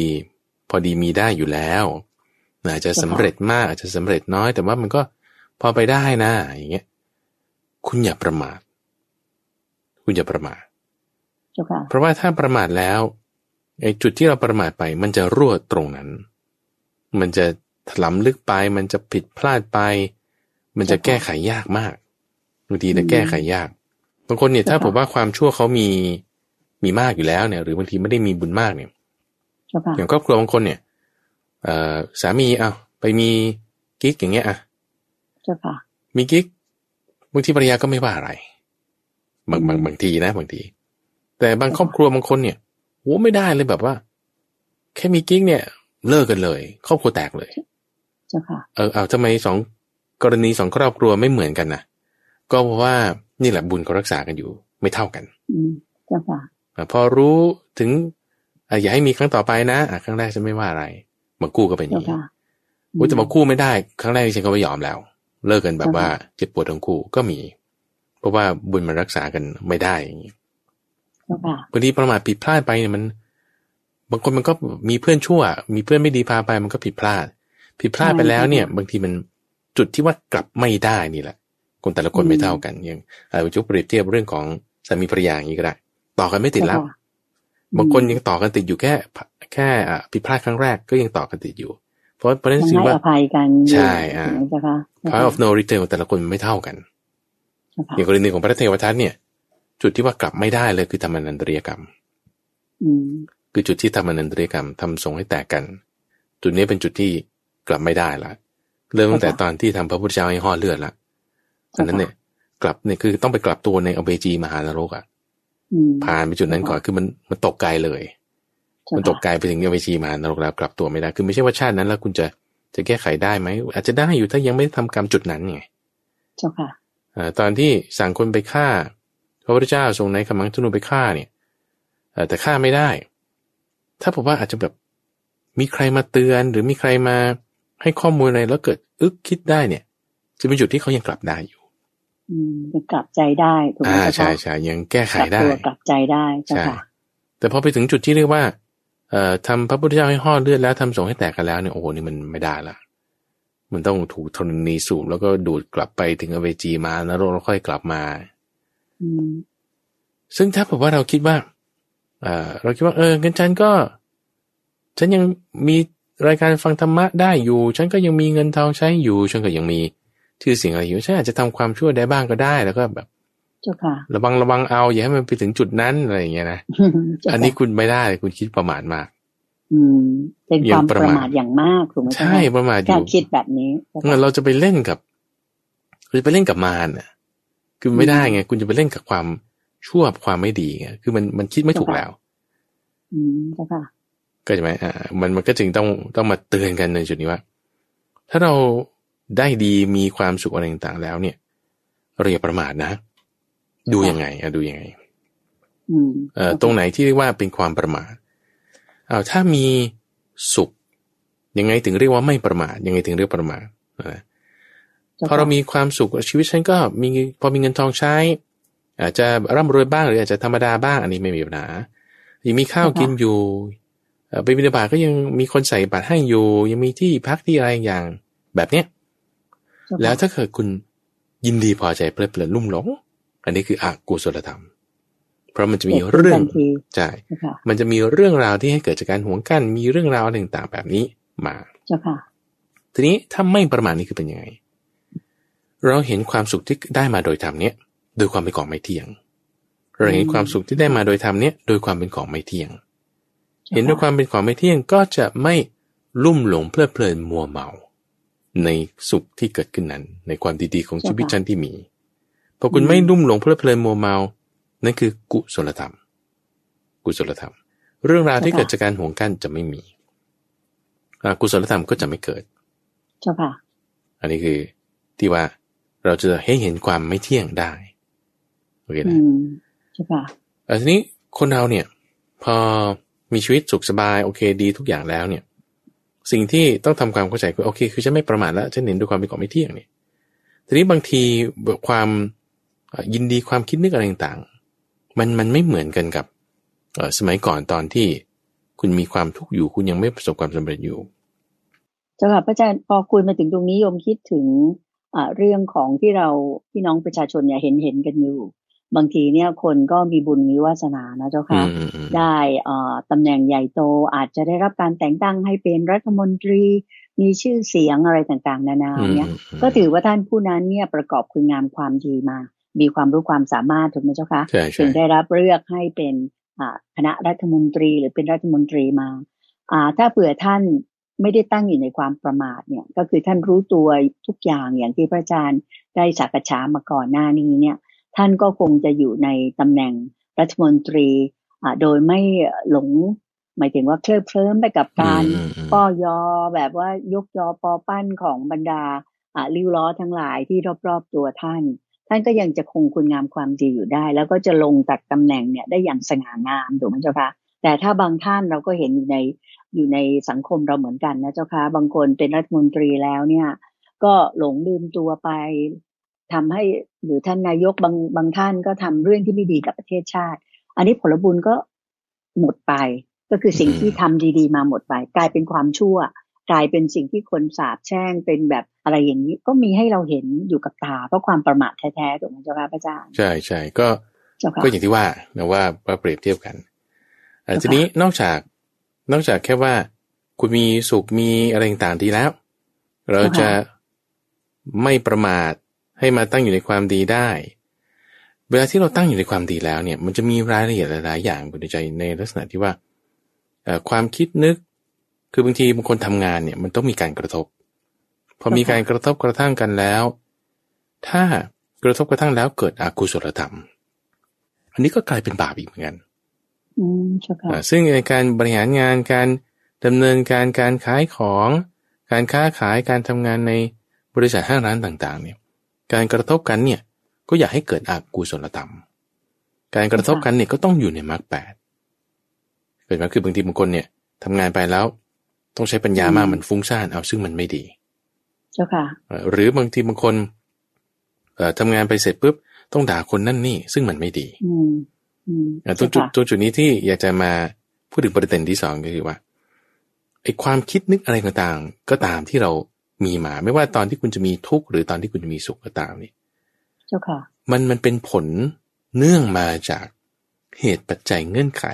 พอดีมีได้อยู่แล้วอาจจะสำเร็จมากอาจจะสำเร็จน้อย แต่ว่ามันก็พอไปได้นะอย่างเงี้ย คุณอย่าประมาทคุณอย่าประมาทเพราะว่าถ้าประมาทแล้วไอ้จุดที่เราประมาทไป มันจะรั่วตรงนั้น มันจะถลำลึกไป มันจะผิดพลาดไป มันจะแก้ไขยากมากบางทีจะแก้ไขยากบางคนเนี่ยถ้าผมว่าความชั่วเขามี มีมากอยู่แล้วเนี่ย หรือบางทีไม่ได้มีบุญมากเนี่ยอย่างครอบครัวบางคนเนี่ยเออสามีเอาไปมีกิ๊กอย่างเงี้ยอะมีกิ๊กบางทีภรรยาก็ไม่ว่าอะไรบางบางบางทีนะบางที แต่บางครอบครัวบางคนเนี่ยโอ้ไม่ได้เลยแบบว่า แค่มีกิ๊กเนี่ย เลิกกันเลย ครอบครัวแตกเลยเจ้าค่ะเออเอาทำไมสองกรณีสองครอบครัวไม่เหมือนกันนะก็เพราะว่านี่แหละบุญเขารักษากันอยู่ ไม่เท่ากันอืมเจ้าค่ะ พอรู้ถึงอย่าให้มีครั้งต่อไปนะอะครั้งแรกฉันไม่ว่าอะไรมากู้ก็เป็นอย่างนี้อุ้ยแต่มากู้ไม่ได้ ครั้งแรกฉันก็ไม่ยอมแล้ว เลิกกันแบบว่าเจ็บปวดทั้งคู่ก็มี เพราะว่าบุญมันรักษากันไม่ได้อย่างนี้บางทีประมาทผิดพลาดไปเนี่ยมัน บางคนมันก็มีเพื่อนชั่ว มีเพื่อนไม่ดีพาไปมันก็ผิดพลาด ผิดพลาดไปแล้วเนี่ย บางทีมันจุดที่ว่ากลับไม่ได้นี่แหละ คนแต่ละคนไม่เท่ากันอย่างอาจุเปรียบเทียบเรื่องของสามีภรรยาอย่างนี้ก็ได้ ต่อกันไม่ติดแล้ว บางคนยังต่อกันติดอยู่แค่ แค่ผิดพลาดครั้งแรกก็ยังต่อกันติดอยู่ เพราะประเด็นคือว่าใช่อ่า point of no return ของแต่ละคนไม่เท่ากัน อย่างกรณีของพระเทวทัตเนี่ย จุดที่ว่ากลับไม่ได้เลยคือทำอนันตริยกรรมคือจุดที่ทำอนันตริยกรรมทำส่งให้แตกกัน จุดนี้เป็นจุดที่กลับไม่ได้ละเริ่มตั้งแต่ตอนที่ทำพระพุทธเจ้าให้ห่อเลือดละอันนั้นเนี่ย กลับเนี่ยคือต้องไปกลับตัวในอเบจีมหานรกอะ ผ่านไปจุดนั้นก่อนคือมันมันตกไกลเลย มันตกไกลไปถึงอเบจีมหานรกแล้วกลับตัวไม่ได้ คือไม่ใช่ว่าชาตินั้นแล้วคุณจะจะแก้ไขได้ไหมอาจจะได้อยู่ถ้ายังไม่ทำกรรมจุดนั้นไงเจ้าค่ะตอนที่สั่งคนไปฆ่า พระพุทธเจ้าทรงในขมังธนูไปฆ่าเนี่ยแต่ฆ่าไม่ได้ ถ้าผมว่าอาจจะแบบมีใครมาเตือนหรือมีใครมาให้ข้อมูลอะไรแล้วเกิด อึกคิดได้เนี่ย จะเป็นจุดที่เขายังกลับได้อยู่ อืมกลับใจได้ถูกไหมอ่าใช่ใช่ยังแก้ไขได้กลับใจได้ใช่แต่พอไปถึงจุดที่เรียกว่า เอ่อทำพระพุทธเจ้าให้ห่อเลือดแล้วทำสงให้แตกกันแล้วเนี่ยโอ้โหนี่มันไม่ได้ละมันต้องถูกธรณีสูบแล้วก็ดูดกลับไปถึงอเวจีมานรกแล้วค่อยกลับมาซึ่งถ้าแบบว่าเราคิดว่าอ่าเราคิดว่าเอองั้นฉันก็ ฉันยังมีรายการฟังธรรมะได้อยู่ ฉันก็ยังมีเงินทองใช้อยู่ ฉันก็ยังมี ชื่อเสียงอะไรอยู่ฉันอาจจะทำความชั่วได้บ้างก็ได้ แล้วก็แบบระวังระวังเอา อย่าให้มันไปถึงจุดนั้นอะไรอย่างเงี้ยนะอันนี้คุณไม่ได้คุณคิดประมาทมาก อืม เป็นความประมาทอย่างมากถูกไหมใช่ประมาทอยู่คิดแบบนี้เราจะไปเล่นกับเราไปเล่นกับมารอะ คือไม่ได้ไง คุณจะไปเล่นกับความชั่วความไม่ดีไงคือมันมันคิดไม่ถูกแล้ว อืมค่ะก็ใช่ไหมอ่า มันมันก็จึงต้องต้องมาเตือนกันในจุดนี้ว่า ถ้าเรา ได้ดีมีความสุขอะไรต่างๆแล้วเนี่ยเราอย่าประมาทนะ ดูยังไงอะดูยังไงเอ่อตรงไหนที่เรียกว่าเป็นความประมาทเอาถ้ามีสุข ยังไงถึงเรียกว่าไม่ประมาทยังไงถึงเรียกประมาทพอเรามีความสุขชีวิตฉันก็มีพอมีเงินทองใช้ อาจจะร่ำรวยบ้างหรืออาจจะธรรมดาบ้าง อันนี้ไม่มีปัญหายังมีข้าวกินอยู่ไปบิณฑบาตก็ยังมีคนใส่บาตรให้อยู่ ยังมีที่พักที่อะไรอย่างแบบเนี้ย แล้วถ้าเกิดคุณยินดีพอใจเพลิดเพลินลุ่มหลง อันนี้คืออกุศลธรรม เพราะมันจะมีเรื่องใช่มันจะมีเรื่องราวที่ให้เกิดจากการหวงกัน มีเรื่องราวต่างๆแบบนี้มาเจ้าค่ะทีนี้ถ้าไม่ประมาณนี้คือเป็นยังไง เราเห็นความสุขที่ได้มาโดยธรรมเนี้ยโดยความเป็นของไม่เที่ยง เราเห็นความสุขที่ได้มาโดยธรรมเนี้ยโดยความเป็นของไม่เที่ยง เห็นด้วยความเป็นของไม่เที่ยงก็จะไม่ลุ่มหลงเพลิดเพลินมัวเมา ในสุขที่เกิดขึ้นนั้น ในความดีๆของชีวิตชั้นที่มีพอคุณไม่ลุ่มหลงเพลิดเพลินมัวเมา นั่นคือกุศลธรรม กุศลธรรม เรื่องราวที่เกิดจากการห่วงกั้นจะไม่มีอกุศลธรรมก็จะไม่เกิด เจ้าค่ะ อันนี้คือที่ว่าเราจะให้เห็นความไม่เที่ยงได้โอเคนะใช่ค่ะแต่ทีนี้คนเราเนี่ย พอมีชีวิตสุขสบายโอเคดีทุกอย่างแล้วเนี่ย สิ่งที่ต้องทำความเข้าใจคือโอเค คือฉันไม่ประมาทแล้วฉันเห็นด้วยความเป็นของไม่เที่ยงเนี่ยทีนี้บางทีความยินดีความคิดนึกอะไรต่างๆ มันมันไม่เหมือนกันกับสมัยก่อนตอนที่คุณมีความทุกข์อยู่ คุณยังไม่ประสบความสำเร็จอยู่จ้าค่ะพระอาจารย์พอคุยมาถึงตรงนี้โยมคิดถึงเรื่องของที่เราพี่น้องประชาชนเนี่ยเห็นเห็นกันอยู่ บางทีเนี่ยคนก็มีบุญมีวาสนานะเจ้าค่ะ ได้ตำแหน่งใหญ่โตอาจจะได้รับการแต่งตั้งให้เป็นรัฐมนตรี มีชื่อเสียงอะไรต่างๆ นานาเนี่ยก็ถือว่าท่านผู้นั้นเนี่ยประกอบคุณงามความดีมา มีความรู้ความสามารถถูกไหมเจ้าคะถึงได้รับเลือกให้เป็นคณะรัฐมนตรีหรือเป็นรัฐมนตรีมาถ้าเผื่อท่านไม่ได้ตั้งอยู่ในความประมาทเนี่ย ก็คือท่านรู้ตัวทุกอย่างอย่างที่พระอาจารย์ได้สักษามาก่อนหน้านี้เนี่ย ท่านก็คงจะอยู่ในตำแหน่งรัฐมนตรีโดยไม่หลง หมายถึงว่าเคลิบเคลิ้มไปกับการป้อยอแบบว่ายกยอปอปั้นของบรรดาริ้วล้อทั้งหลายที่รอบๆตัวท่าน ท่านก็ยังจะคงคุณงามความดีอยู่ได้ แล้วก็จะลงจากตำแหน่งเนี่ยได้อย่างสง่างามถูกไหมเจ้าคะแต่ถ้าบางท่านเราก็เห็นอยู่ในอยู่ในสังคมเราเหมือนกันนะเจ้าค่ะบางคนเป็นรัฐมนตรีแล้วเนี่ย ก็หลงลืมตัวไป ทำให้หรือท่านนายกบางบางท่านก็ทำเรื่องที่ไม่ดีกับประเทศชาติ อันนี้ผลบุญก็หมดไป ก็คือสิ่งที่ทำดีๆ มาหมดไป กลายเป็นความชั่ว กลายเป็นสิ่งที่คนสาบแช่งเป็นแบบอะไรอย่างนี้ ก็มีให้เราเห็นอยู่กับตา เพราะความประมาทแท้ๆถูกไหมเจ้าค่ะพระอาจารย์ใช่ใช่ก็ก็อย่างที่ว่านะว่าเปรียบเทียบกันทีนี้นอกจากนอกจากแค่ว่า คุณมีสุขมีอะไรต่างๆดีแล้ว เราจะไม่ประมาท ให้มาตั้งอยู่ในความดีได้ เวลาที่เราตั้งอยู่ในความดีแล้วเนี่ยมันจะมีรายละเอียดหลายๆอย่างอยู่ในใจในลักษณะที่ว่าความคิดนึก คือบางทีบางคนทำงานเนี่ยมันต้องมีการกระทบ พอมีการกระทบกระทั่งกันแล้ว ถ้ากระทบกระทั่งแล้วเกิดอกุศลธรรม อันนี้ก็กลายเป็นบาปอีกเหมือนกันซึ่งในการบริหารงานการดำเนินการการขายของ การค้าขายการทำงานในบริษัทห้างร้านต่าง ๆ เนี่ย การกระทบกันเนี่ยก็อยากให้เกิดอกุศลธรรม การกระทบกันเนี่ยก็ต้องอยู่ในมรรคแปดเกิดมาคือบางทีบางคนเนี่ยทำงานไปแล้ว ต้องใช้ปัญญามากมันฟุ้งซ่านเอาซึ่งมันไม่ดี เจ้าค่ะ หรือบางทีบางคนเอ่อทำงานไปเสร็จปุ๊บต้องด่าคนนั่นนี่ซึ่งมันไม่ดีอืมตรงจุดตรงจุดนี้ที่อยากจะมาพูดถึงประเด็นที่สองก็คือว่าไอ้ความคิดนึกอะไรต่างๆก็ตามที่เรา มีมา ไม่ว่าตอนที่คุณจะมีทุกข์หรือตอนที่คุณจะมีสุขก็ตามนี่เจ้าค่ะ มันมันเป็นผลเนื่องมาจากเหตุปัจจัยเงื่อนไข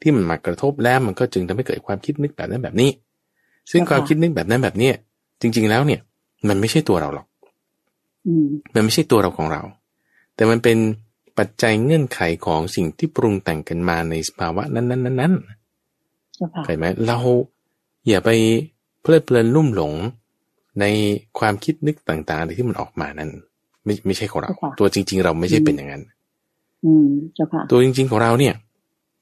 ที่มันมากระทบแล้วมันก็จึงทำให้เกิดความคิดนึกแบบนั้นแบบนี้ ซึ่งความคิดนึกแบบนั้นแบบเนี้ยจริง ๆแล้วเนี่ย มันไม่ใช่ตัวเราหรอกมันไม่ใช่ตัวเราของเรา แต่มันเป็นปัจจัยเงื่อนไขของสิ่งที่ปรุงแต่งกันมาในสภาวะนั้นๆๆเข้าไหมเราอย่าไปเพลิดเพลินลุ่มหลง ในความคิดนึกต่างๆที่มันออกมานั้น ไม่ไม่ใช่ของเรา ตัวจริง ๆ เราไม่ใช่เป็นอย่างนั้นตัวจริง ๆ ของเราเนี่ย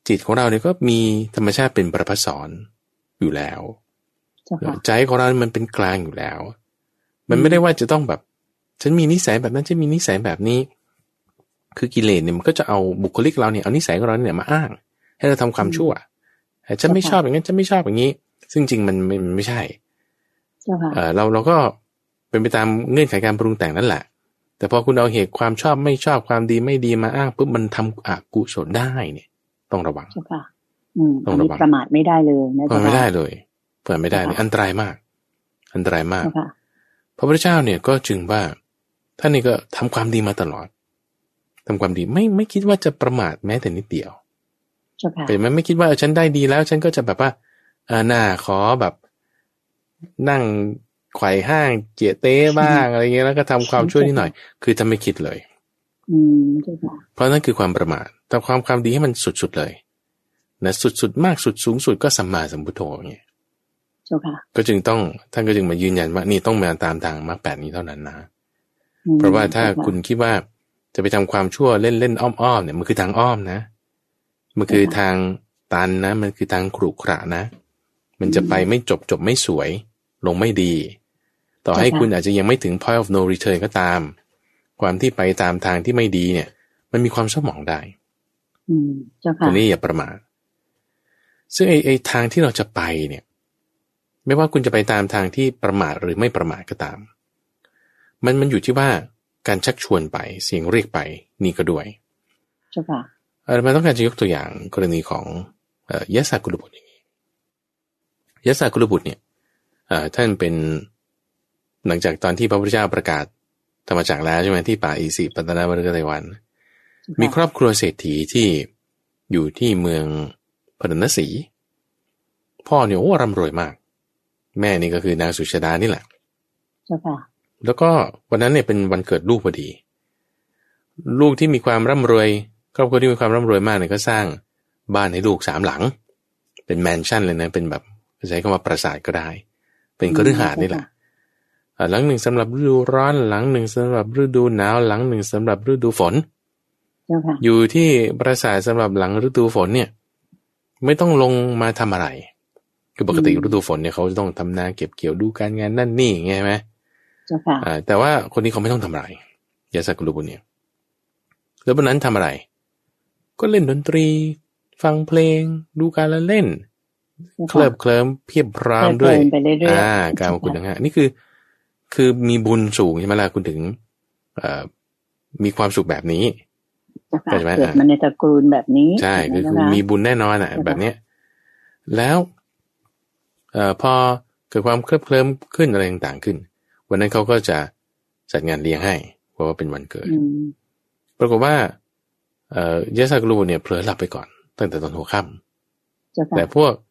จิตของเราเนี่ยก็มีธรรมชาติเป็นประพัสอนอยู่แล้วใจของเรา มันเป็นกลางอยู่แล้ว มันไม่ได้ว่าจะต้องแบบ ฉันมีนิสัยแบบนั้นฉันมีนิสัยแบบนี้ คือกิเลสเนี่ยมันก็จะเอาบุคลิกเราเนี่ยเอานิสัยของเราเนี่ยมาอ้าง ให้เราทำความชั่วแต่ฉันไม่ชอบอย่างนั้นฉันไม่ชอบอย่างนี้ ซึ่งจริงมันมันไม่ใช่ เออเราเราก็เป็นไปตามเงื่อนไขการปรุงแต่งนั่นแหละ แต่พอคุณเอาเหตุความชอบไม่ชอบความดีไม่ดีมาอ้างปุ๊บมันทำอกุศลได้เนี่ย ต้องระวังต้องระวังประมาทไม่ได้เลยนะเปิดไม่ได้เลยเปิดไม่ได้เลยอันตรายมาก อันตรายมากพระพุทธเจ้าเนี่ยก็จึงว่าท่านนี่ก็ทำความดีมาตลอดทำความดีไม่ไม่คิดว่าจะประมาทแม้แต่นิดเดียวเป็นไหมไม่คิดว่าฉันได้ดีแล้ว ฉันก็จะแบบว่าอ่าหน้าขอแบบ นั่งไขว่ห้างเจียเต้บ้างอะไรเงี้ยแล้วก็ทำความช่วยนิดหน่อย คือจะไม่คิดเลย อืมเพราะนั่นคือความประมาทแต่ความความดีให้มันสุดๆเลยนะสุดๆมากสุดสูงสุดก็สัมมาสัมพุทโธเงี้ยก็จึงต้องท่านก็จึงมายืนยันว่านี่ต้องมาตามทางมรรคแปดนี้เท่านั้นนะ เพราะว่าถ้าคุณคิดว่าจะไปทำความชั่วเล่นเล่นอ้อมๆเนี่ยมันคือทางอ้อมนะ มันคือทางตันนะ มันคือทางขรุขระนะ มันจะไปไม่จบจบไม่สวย ลงไม่ดี ต่อให้คุณอาจจะยังไม่ถึง point of no return ก็ตาม ความที่ไปตามทางที่ไม่ดีเนี่ย มันมีความสมองได้อืมเจ้าค่ะตรงนี้อย่าประมาทซึ่งไอ้ไอ้ทางที่เราจะไปเนี่ย ไม่ว่าคุณจะไปตามทางที่ประมาทหรือไม่ประมาทก็ตาม มันมันอยู่ที่ว่าการชักชวนไปเสียงเรียกไปนี่ก็ด้วยใช่ค่ะเราต้องการจะยกตัวอย่างกรณีของยะสากุลบุตรอย่างนี้ยะสากุลบุตรเนี่ย ท่านเป็นหลังจากตอนที่พระพุทธเจ้าประกาศธรรมจักรแล้วใช่ไหมที่ป่าอีสิปัตนาบริกไต้วัน มีครอบครัวเศรษฐีที่อยู่ที่เมืองพนนสี พ่อเนี่ยโอ้ร่ำรวยมาก แม่นี่ก็คือนางสุชาดานี่แหละใช่ค่ะแล้วก็วันนั้นเนี่ยเป็นวันเกิดลูกพอดี ลูกที่มีความร่ำรวย ครอบครัวที่มีความร่ำรวยมากเนี่ยก็สร้างบ้านให้ลูกสามหลัง เป็นแมนชั่นเลยนะเป็นแบบใช้คำว่าปราสาทก็ได้ เป็นคฤหาสน์นี่แหละหลังหนึ่งสำหรับฤดูร้อนหลังหนึ่งสำหรับฤดูหนาวหลังหนึ่งสำหรับฤดูฝน อยู่ที่ปราสาทสำหรับหลังฤดูฝนเนี่ย ไม่ต้องลงมาทำอะไร คือปกติฤดูฝนเนี่ยเขาจะต้องทำนาเก็บเกี่ยวดูการงานนั่นนี่ไงไหมแต่ว่าคนนี้เขาไม่ต้องทำอะไรยาสักลุบุญเนี่ยแล้ววันนั้นทำอะไร ก็เล่นดนตรี ฟังเพลง ดูการละเล่น เคลิบเคลิ้มเพียบพรามด้วยอ่าการมาคุณทั้งห้านี่คือ คือมีบุญสูงใช่ไหมล่ะคุณถึง เอ่อมีความสุขแบบนี้ใช่ไหมเกิดมาในตระกูลแบบนี้ ใช่คือคุณมีบุญแน่นอนอะ แบบเนี้ย แล้ว เอ่อพอเกิดความเคลิบเคลิ้มขึ้นอะไรต่างๆขึ้น วันนั้นเขาก็จะจัดงานเลี้ยงให้เพราะว่าเป็นวันเกิด ปรากฏว่า เอ่อยะสักลูเนี่ยเผลอหลับไปก่อน ตั้งแต่ตอนหัวค่ำแต่พวกเอ่อ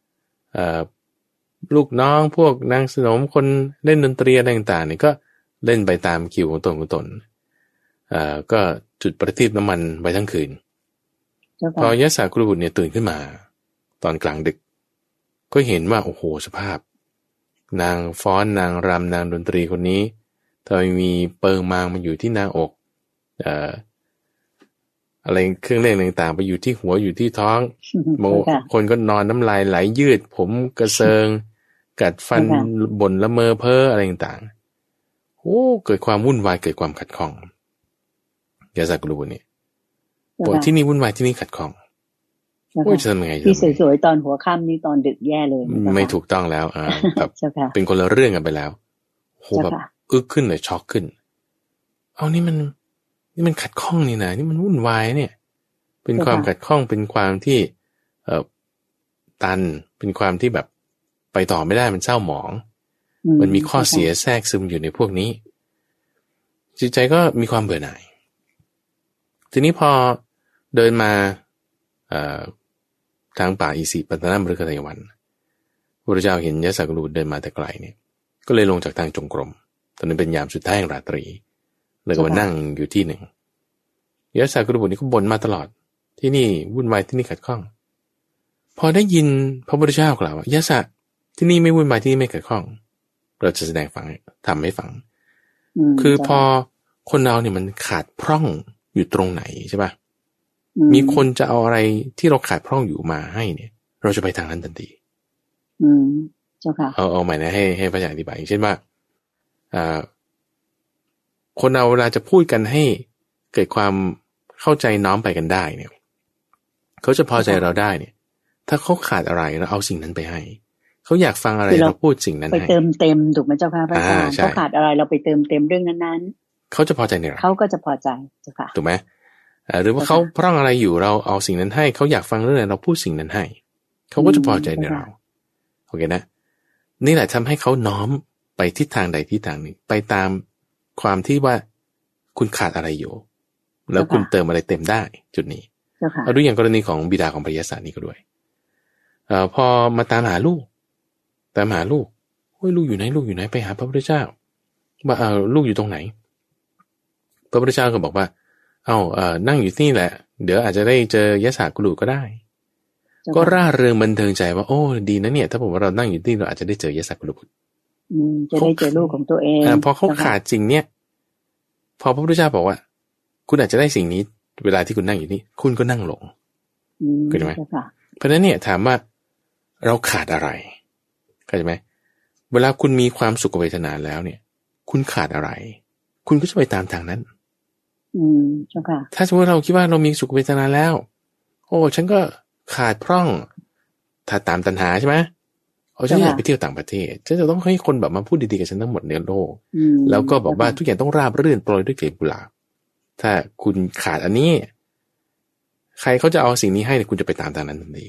ลูกน้องพวกนางสนมคนเล่นดนตรีอะไรต่างๆเนี่ยก็เล่นไปตามคิวของตนของตนเอ่อก็จุดประทีปน้ำมันไว้ทั้งคืน พอยะสากรุบุตรเนี่ยตื่นขึ้นมา ตอนกลางดึก ก็เห็นว่าโอ้โหสภาพ นางฟ้อนนางรำนางดนตรีคนนี้ทำไมมีเปิงมางมาอยู่ที่หน้าอก เอ่ออะไรเครื่องเล่นต่างๆ ไปอยู่ที่หัวอยู่ที่ท้องโมคนก็นอนน้ำลายไหลยืด ผมกระเซิง กัดฟันบนละเมอเพ้ออะไรต่างๆโอ้เกิดความวุ่นวายเกิดความขัดข้องยาสักรูนี่บอกที่นี่วุ่นวายที่นี่ขัดข้องโอ้ยจะทำยังไงที่สวยๆตอนหัวค่ำนี่ตอนดึกแย่เลย ไม่ถูกต้องแล้ว อ่าแบบเป็นคนละเรื่องกันไปแล้วโหแบบอึกขึ้นเลยช็อกขึ้น เอานี่มัน นี่มันขัดข้องนี่นะนี่มันวุ่นวายเนี่ย เป็นความขัดข้องเป็นความที่เอ่อตันเป็นความที่แบบไปต่อไม่ได้มันเศร้าหมอง มันมีข้อเสียแทรกซึมอยู่ในพวกนี้ จิตใจก็มีความเบื่อหน่าย ทีนี้พอเดินมาทางป่าอีสีปัตนามฤคทายวันพระเจ้าเห็นยะสักรูเดินมาแต่ไกลเนี่ย ก็เลยลงจากทางจงกรม ตอนนั้นเป็นยามสุดท้ายแห่งราตรี แล้วก็มานั่งอยู่ที่หนึ่งยะสักรูบุนี่ก็บ่นมาตลอด ที่นี่วุ่นวายที่นี่ขัดข้อง พอได้ยินพระพุทธเจ้ากล่าวว่ายะสักที่นี่ไม่วุ่นวายที่นี่ไม่ขัดข้อง เราจะแสดงฟังทำให้ฟัง คือพอคนเราเนี่ยมันขาดพร่องอยู่ตรงไหนใช่ปะมีคนจะเอาอะไรที่เราขาดพร่องอยู่มาให้เนี่ย เราจะไปทางนั้นทันทีอืม เจ้าค่ะ เอาเอาใหม่นะให้ให้พระอาจารย์อธิบายเช่นว่าอ่า คนเราเวลาจะพูดกันให้เกิดความเข้าใจน้อมไปกันได้เนี่ยเขาจะพอใจเราได้เนี่ย ถ้าเขาขาดอะไรเราเอาสิ่งนั้นไปให้เขาอยากฟังอะไรเราพูดสิ่งนั้นให้ไปเติมเต็มถูกไหมเจ้าค่ะพระอาจารย์เขาขาดอะไรเราไปเติมเต็มเรื่องนั้นๆเขาจะพอใจในเราเขาก็จะพอใจเจ้าค่ะถูกไหมหรือว่าเขาพร่องอะไรอยู่เราเอาสิ่งนั้นให้เขาอยากฟังเรื่องอะไรเราพูดสิ่งนั้นให้เขาก็จะพอใจในเราโอเคนะ นี่แหละทำให้เขาน้อมไปทิศทางใดทิศทางหนึ่งไปตาม ความที่ว่าคุณขาดอะไรอยู่ แล้วคุณเติมอะไรเต็มได้จุดนี้เอาดูอย่างกรณีของบิดาของพระยาศาสนี้ก็ด้วยเอ่อพอมาตามหาลูก ตามหาลูกโอ้ยลูกอยู่ไหนลูกอยู่ไหนไปหาพระพุทธเจ้าว่าเออลูกอยู่ตรงไหน พระพุทธเจ้าก็บอกว่า เอาเออนั่งอยู่ที่นี่แหละ เดี๋ยวอาจจะได้เจอยะสากุลุก็ได้ ก็ร่าเริงบันเทิงใจว่าโอ้ดีนะเนี่ย ถ้าผมว่าเรานั่งอยู่ที่เราอาจจะได้เจอยะสากุลุ จะได้เจอลูกของตัวเองพอเขาขาดจริงเนี่ยพอพระพุทธเจ้าบอกว่า คุณอาจจะได้สิ่งนี้ เวลาที่คุณนั่งอยู่นี่ คุณก็นั่งลงเข้าใจไหมเพราะนั้นเนี่ยถามว่าเราขาดอะไรเข้าใจไหมเวลาคุณมีความสุขเวทนาแล้วเนี่ย คุณขาดอะไร คุณก็จะไปตามทางนั้น อืมเจ้าค่ะ ถ้าสมมติเราคิดว่าเรามีสุขเวทนาแล้ว โอ้ ฉันก็ขาดพร่อง ถ้าตามตัณหาใช่ไหม เอาฉันอยากไปเที่ยวต่างประเทศฉันจะต้องให้คนแบบมาพูดดีๆกับฉันทั้งหมดในโลก แล้วก็บอกว่าทุกอย่างต้องราบรื่นโปรยด้วยเกล็ดกุหลาบถ้าคุณขาดอันนี้ ใครเขาจะเอาสิ่งนี้ให้เนี่ยคุณจะไปตามทางนั้นทันที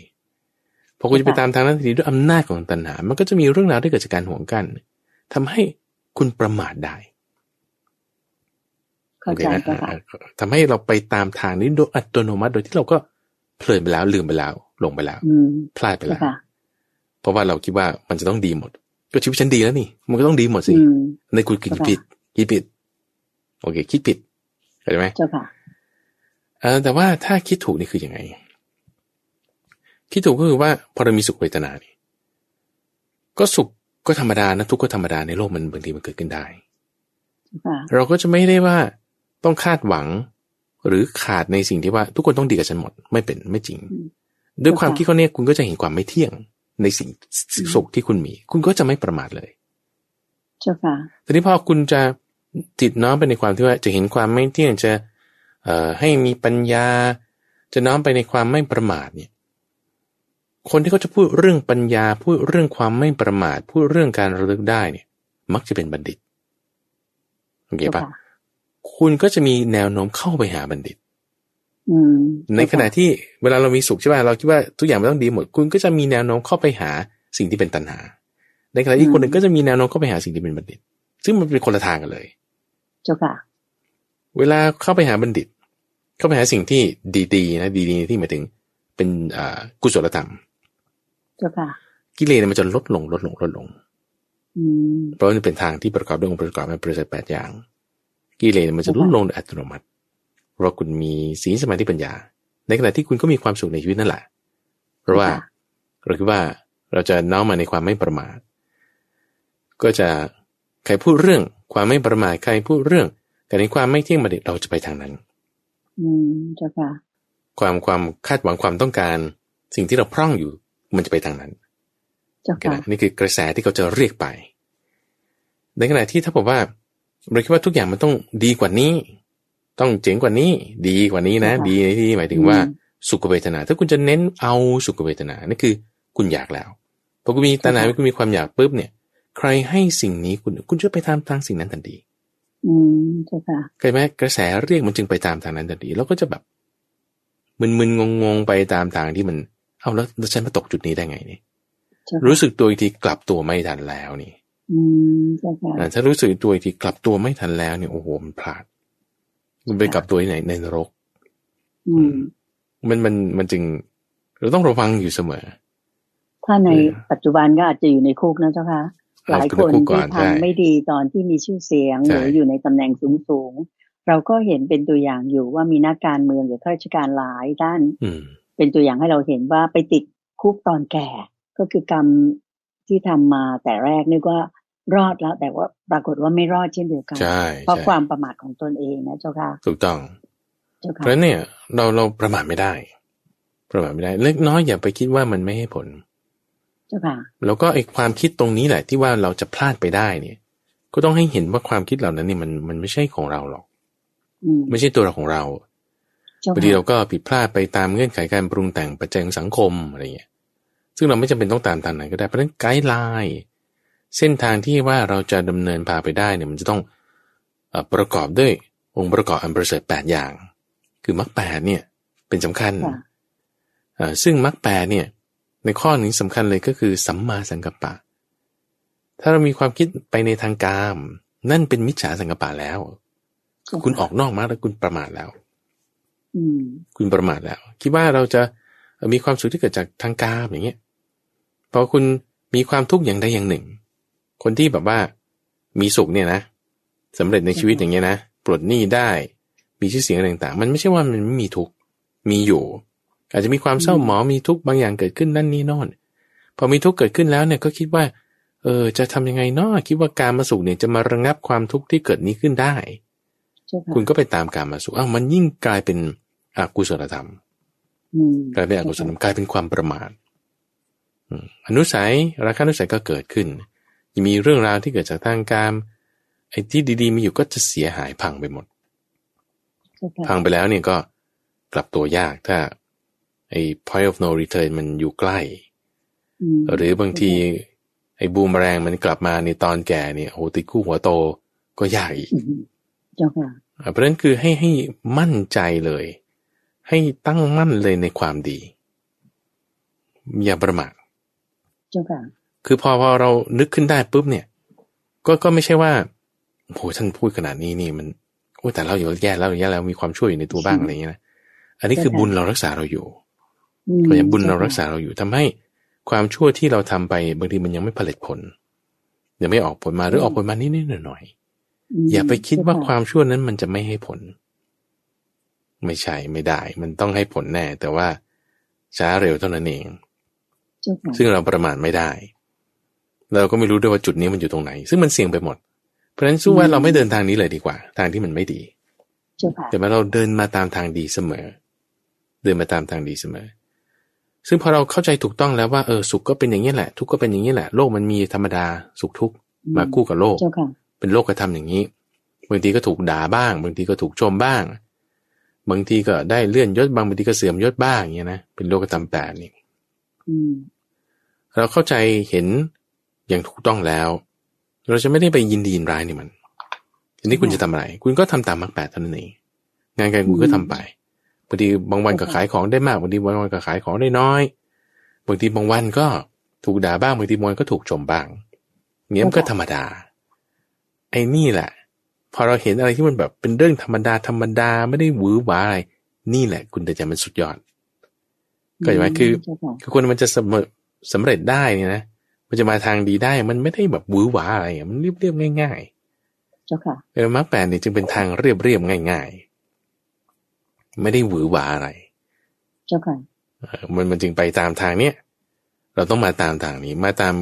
พอคุณจะไปตามทางนั้นทันทีด้วยอำนาจของตัณหา มันก็จะมีเรื่องราวที่เกิดจากการห่วงกันทำให้คุณประมาทได้เข้าใจทำให้เราไปตามทางนี้โดยอัตโนมัติ โดยที่เราก็เพลินไปแล้วลืมไปแล้วลงไปแล้วพลาดไปแล้ว เพราะว่าเราคิดว่ามันจะต้องดีหมด ก็ชีวิตฉันดีแล้วนี่ มันก็ต้องดีหมดสิในคุณคิดผิดคิดผิด โอเค คิดผิดเข้าใจไหมเจ้าค่ะเออแต่ว่าถ้าคิดถูกนี่คือยังไง คิดถูกก็คือว่าพอเรามีสุขเวทนานี่ก็สุขก็ธรรมดานะทุกข์ก็ธรรมดาในโลกมันบางทีมันเกิดขึ้นได้ เราก็จะไม่ได้ว่าต้องคาดหวังหรือขาดในสิ่งที่ว่าทุกคนต้องดีกับฉันหมด ไม่เป็นไม่จริง ด้วยความคิดเขาเนี่ยคุณก็จะเห็นความไม่เที่ยง ในสิ่งสุขที่คุณมี คุณก็จะไม่ประมาทเลย เจ้าค่ะทีนี้พอคุณจะติดน้อมไปในความที่ว่าจะเห็นความไม่เที่ยงจะเอ่อให้มีปัญญา จะน้อมไปในความไม่ประมาทเนี่ย คนที่เขาจะพูดเรื่องปัญญา พูดเรื่องความไม่ประมาท พูดเรื่องการระลึกได้เนี่ย มักจะเป็นบัณฑิตโอเคปะคุณก็จะมีแนวโน้มเข้าไปหาบัณฑิต ในขณะที่เวลาเรามีสุขใช่ไหมเราคิดว่าทุกอย่างมันต้องดีหมด คุณก็จะมีแนวโน้มเข้าไปหาสิ่งที่เป็นตัณหา ในขณะที่คนหนึ่งก็จะมีแนวโน้มเข้าไปหาสิ่งที่เป็นบัณฑิต ซึ่งมันเป็นคนละทางกันเลย เจ้าค่ะ เวลาเข้าไปหาบัณฑิต เข้าไปหาสิ่งที่ดีๆนะดีๆที่หมายถึงเป็นอ่ากุศลธรรม เจ้าค่ะ กิเลสมันจะลดลงลดลงลดลงเพราะมันเป็นทางที่ประกอบด้วยองค์ประกอบในประเสริฐแปดอย่าง กิเลสมันจะลดลงโดยอัตโนมัติเพ ราะคุณมีศีลสมาธิปัญญา ในขณะที่คุณก็มีความสุขในชีวิตนั่นแหละ เพราะว่าเราคิดว่าเราจะน้อมมาในความไม่ประมาท ก็จะใครพูดเรื่องความไม่ประมาทใครพูดเรื่องแต่ในความไม่เที่ยงบัณฑิตเราจะไปทางนั้น อืมเจ้าค่ะความความคาดหวังความต้องการ สิ่งที่เราพร่องอยู่มันจะไปทางนั้นเจ้าค่ะนี่คือกระแสที่เขาจะเรียกไป ในขณะที่ถ้าบอกว่าเราคิดว่าทุกอย่างมันต้องดีกว่านี้ ต้องเจ๋งกว่านี้ ดีกว่านี้นะ ดีในที่หมายถึงว่าสุขเวทนา ถ้าคุณจะเน้นเอาสุขเวทนานั่นคือ คุณอยากแล้วพอคุณมีตัณหาคุณมีความอยากปุ๊บเนี่ย ใครให้สิ่งนี้คุณคุณจะไปตามทางสิ่งนั้นทันทีอืมใช่ค่ะเคยไหมกระแสเรียกมันจึงไปตามทางนั้นทันทีแล้วก็จะแบบมึนๆงงๆไปตามทางที่มัน เอาแล้วฉันมาตกจุดนี้ได้ไงนี่รู้สึกตัวอีกทีกลับตัวไม่ทันแล้วนี่อืมใช่ค่ะถ้ารู้สึกตัวอีกทีกลับตัวไม่ทันแล้วเนี่ยโอ้โหมันพลาด มันไปกับตัวที่ไหนในนรก อืม มันมันมันจึง เราต้องระวังอยู่เสมอ ถ้าในปัจจุบันก็อาจจะอยู่ในคุกนะเจ้าค่ะหลายคนที่ทำไม่ดีตอนที่มีชื่อเสียงหรืออยู่ในตำแหน่งสูงสูงเราก็เห็นเป็นตัวอย่างอยู่ว่ามีนักการเมืองหรือข้าราชการหลายด้านเป็นตัวอย่างให้เราเห็นว่าไปติดคุกตอนแก่ ก็คือกรรมที่ทำมาแต่แรกนึกว่า รอดแล้ว แต่ว่าปรากฏว่าไม่รอดเช่นเดียวกันเพราะความประมาทของตนเองนะเจ้าค่ะถูกต้องเพราะเนี่ย เราเราประมาทไม่ได้ ประมาทไม่ได้ เล็กน้อยอย่าไปคิดว่ามันไม่ให้ผลเจ้าค่ะแล้วก็ไอ้ความคิดตรงนี้แหละ ที่ว่าเราจะพลาดไปได้เนี่ย ก็ต้องให้เห็นว่าความคิดเหล่านั้นเนี่ยมันมันไม่ใช่ของเราหรอกไม่ใช่ตัวเราของเราบางทีเราก็ผิดพลาดไปตามเงื่อนไขการปรุงแต่งปัจจัยของสังคมอะไรเงี้ย ซึ่งเราไม่จำเป็นต้องตามทางไหนก็ได้ เพราะฉะนั้นไกด์ไลน์ เส้นทางที่ว่าเราจะดำเนินพาไปได้เนี่ยมันจะต้องประกอบด้วยองค์ประกอบอันประเสริฐแปดอย่าง คือมรรคแปดเนี่ยเป็นสำคัญซึ่งมรรคแปดเนี่ยในข้อนี้สำคัญเลยก็คือสัมมาสังกัปปะ ถ้าเรามีความคิดไปในทางกาม นั่นเป็นมิจฉาสังกัปปะแล้ว คุณออกนอกมาแล้วคุณประมาทแล้วคุณประมาทแล้ว คิดว่าเราจะมีความสุขที่เกิดจากทางกามอย่างเงี้ยพอคุณมีความทุกข์อย่างใดอย่างหนึ่ง คนที่แบบว่ามีสุขเนี่ยนะสำเร็จในชีวิตอย่างเงี้ยนะปลดหนี้ได้ มีชื่อเสียงอะไรต่างๆ มันไม่ใช่ว่ามันไม่มีทุกข์มีอยู่ อาจจะมีความเศร้าหมองมีทุกข์บางอย่างเกิดขึ้นนั่นนี่นอนพอมีทุกข์เกิดขึ้นแล้วเนี่ยก็คิดว่า เออ จะทำยังไงเนาะคิดว่าการมาสุขเนี่ยจะมาระงับความทุกข์ที่เกิดนี้ขึ้นได้ คุณก็ไปตามการมาสุขอ้าวมันยิ่งกลายเป็นอกุศลธรรมกลายเป็นอกุศลธรรมกลายเป็นความประมาทอนุสัยราคานุสัยก็เกิดขึ้น มีเรื่องราวที่เกิดจากทางการไอ้ที่ดีๆมีอยู่ก็จะเสียหายพังไปหมด พังไปแล้วเนี่ยก็กลับตัวยากถ้าไอ้ point of no return มันอยู่ใกล้ หรือบางที ไอ้บูมแรงมันกลับมาในตอนแก่เนี่ยโหติดคู่หัวโตก็ยากอีกเพราะนั้นคือให้ให้มั่นใจเลย ให้ตั้งมั่นเลยในความดี อย่าประมาทเจ้าค่ะ คือพอพอเรานึกขึ้นได้ปุ๊บเนี่ย ก็ก็ไม่ใช่ว่าโหท่านพูดขนาดนี้นี่มันโอ้แต่เราอยู่แย่แล้วแย่แล้วมีความช่วยอยู่ในตัวบ้างอะไรอย่างเงี้ยนะอันนี้คือบุญเรารักษาเราอยู่ก็ยังบุญเรารักษาเราอยู่ทำให้ความชั่วที่เราทำไปบางทีมันยังไม่ผลิตผลยังไม่ออกผลมาหรือออกผลมานิดๆหน่อยๆอย่าไปคิดว่าความชั่วนั้นมันจะไม่ให้ผล ไม่ใช่ไม่ได้ มันต้องให้ผลแน่ แต่ว่าช้าเร็วเท่านั้นเอง ซึ่งเราประมาทไม่ได้ เราก็ไม่รู้ด้วยว่าจุดนี้มันอยู่ตรงไหน ซึ่งมันเสี่ยงไปหมด เพราะฉะนั้นสู้ว่าเราไม่เดินทางนี้เลยดีกว่า ทางที่มันไม่ดีแต่ว่าเราเดินมาตามทางดีเสมอ เดินมาตามทางดีเสมอ ซึ่งพอเราเข้าใจถูกต้องแล้วว่าเออสุขก็เป็นอย่างนี้แหละ ทุกข์ก็เป็นอย่างนี้แหละ โลกมันมีธรรมดาสุขทุกข์มาคู่กับโลก เป็นโลกกระทำอย่างนี้บางทีก็ถูกด่าบ้าง บางทีก็ถูกชมบ้าง บางทีก็ได้เลื่อนยศบางบางทีก็เสื่อมยศบ้างอย่างนี้นะเป็นโลกกระทำแปดนี่เราเข้าใจเห็น อย่างถูกต้องแล้ว เราจะไม่ได้ไปยินดียินร้ายนี่มันทีนี้คุณจะทำอะไร คุณก็ทำตามมรรคแปดเท่านั้นเองงานการคุณก็ทำไปบางทีบางวันก็ขายของได้มากบางทีบางวันก็ขายของได้น้อยบางทีบางวันก็ถูกด่าบ้างบางทีบางวันก็ถูกชมบ้างเนี้ยมันก็ธรรมดา ไอ้นี่แหละ พอเราเห็นอะไรที่มันแบบเป็นเรื่องธรรมดาธรรมดาไม่ได้หวือหวาอะไร นี่แหละ คุณแต่จะมันสุดยอดก็อย่างไรคือคือคนมันจะสำเร็จสำเร็จได้เนี่ยนะ มันจะมาทางดีได้ มันไม่ได้แบบวือหวาอะไรมันเรียบเรียบง่าย ๆ เจ้าค่ะเออมรรคแปดนี่จึงเป็นทางเรียบเรียบง่าย ๆ ไม่ได้หวือหวาอะไร เจ้าค่ะมันมันจึงไปตามทางเนี้ยเราต้องมาตามทางนี้ มาตาม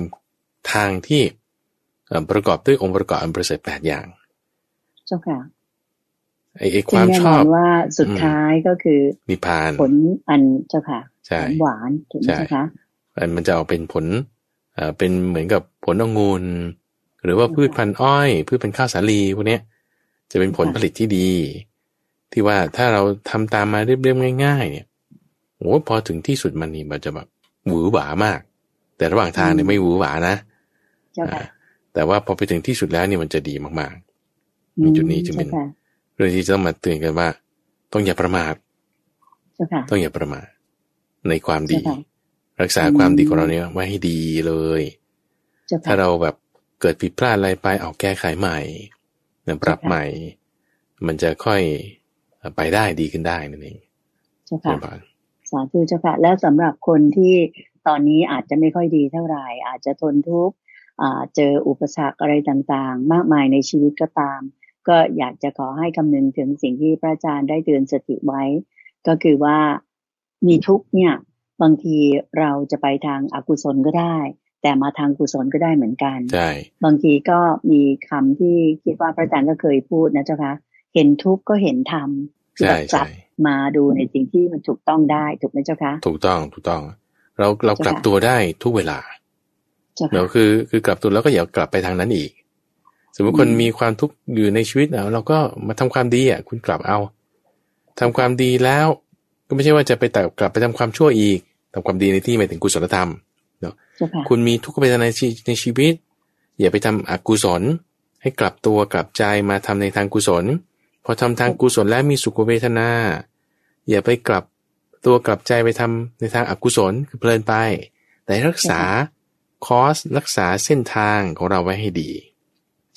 ทางที่ประกอบด้วยองค์ประกอบอันประเสริฐแปดอย่าง เจ้าค่ะไอ้ความชอบว่าสุดท้ายก็คือนิพพานผลอันเจ้าค่ะหวานถูกไหมคะมันจะออกเป็นผล เป็นเหมือนกับผลองุ่นหรือว่าพืชพันธุ์อ้อย พืชพันธุ์ข้าวสาลีพวกนี้จะเป็นผลผลิตที่ดี ที่ว่าถ้าเราทำตามมาเรียบๆง่าย ๆ เนี่ยโอ้พอถึงที่สุดมันนี่มันจะแบบหวือหวามาก แต่ระหว่างทางเนี่ยไม่หวือหวานะแต่ว่าพอไปถึงที่สุดแล้วเนี่ยมันจะดีมากๆมีจุดนี้จึงเป็นเรื่องที่จะต้องมาเตือนกันว่า ต้องอย่าประมาทต้องอย่าประมาทในความดี รักษาความดีของเราเนี่ยไว้ให้ดีเลย ถ้าเราแบบเกิดผิดพลาดอะไรไปเอาแก้ไขใหม่ปรับใหม่ มันจะค่อยไปได้ดีขึ้นได้นั่นเองเจ้าค่ะสาธุเจ้าค่ะแล้วสำหรับคนที่ตอนนี้อาจจะไม่ค่อยดีเท่าไหร่อาจจะทนทุกข์เจออุปสรรคอะไรต่างๆ มากมายในชีวิตก็ตาม ก็อยากจะขอให้คำนึงถึงสิ่งที่พระอาจารย์ได้เตือนสติไว้ ก็คือว่ามีทุกเนี่ย บางทีเราจะไปทางอากุศลก็ได้ แต่มาทางกุศลก็ได้เหมือนกันใช่บางทีก็มีคำที่คิดว่าพระอาจารย์ก็เคยพูดนะเจ้าคะเห็นทุกข์ก็เห็นธรรมใช่ใช่มาดูในสิ่งที่มันถูกต้องได้ถูกไหมเจ้าคะถูกต้องถูกต้อง เราเรากลับตัวได้ทุกเวลาเราคือคือกลับตัวแล้วก็อย่ากลับไปทางนั้นอีก สมมติคนมีความทุกข์อยู่ในชีวิตเราก็มาทำความดีอะคุณกลับเอาทำความดีแล้วก็ไม่ใช่ว่าจะไปแต่กลับไปทำความชั่วอีก ทำความดีในที่หมายถึงกุศลธรรมเนาะคุณมีทุกขเวทนาในในชีวิต อย่าไปทำอกุศล ให้กลับตัวกลับใจมาทำในทางกุศล พอทำทางกุศลแล้วมีสุขเวทนา อย่าไปกลับตัวกลับใจไปทำในทางอกุศลคือเพลินไป แต่รักษาคอสรักษาเส้นทางของเราไว้ให้ดี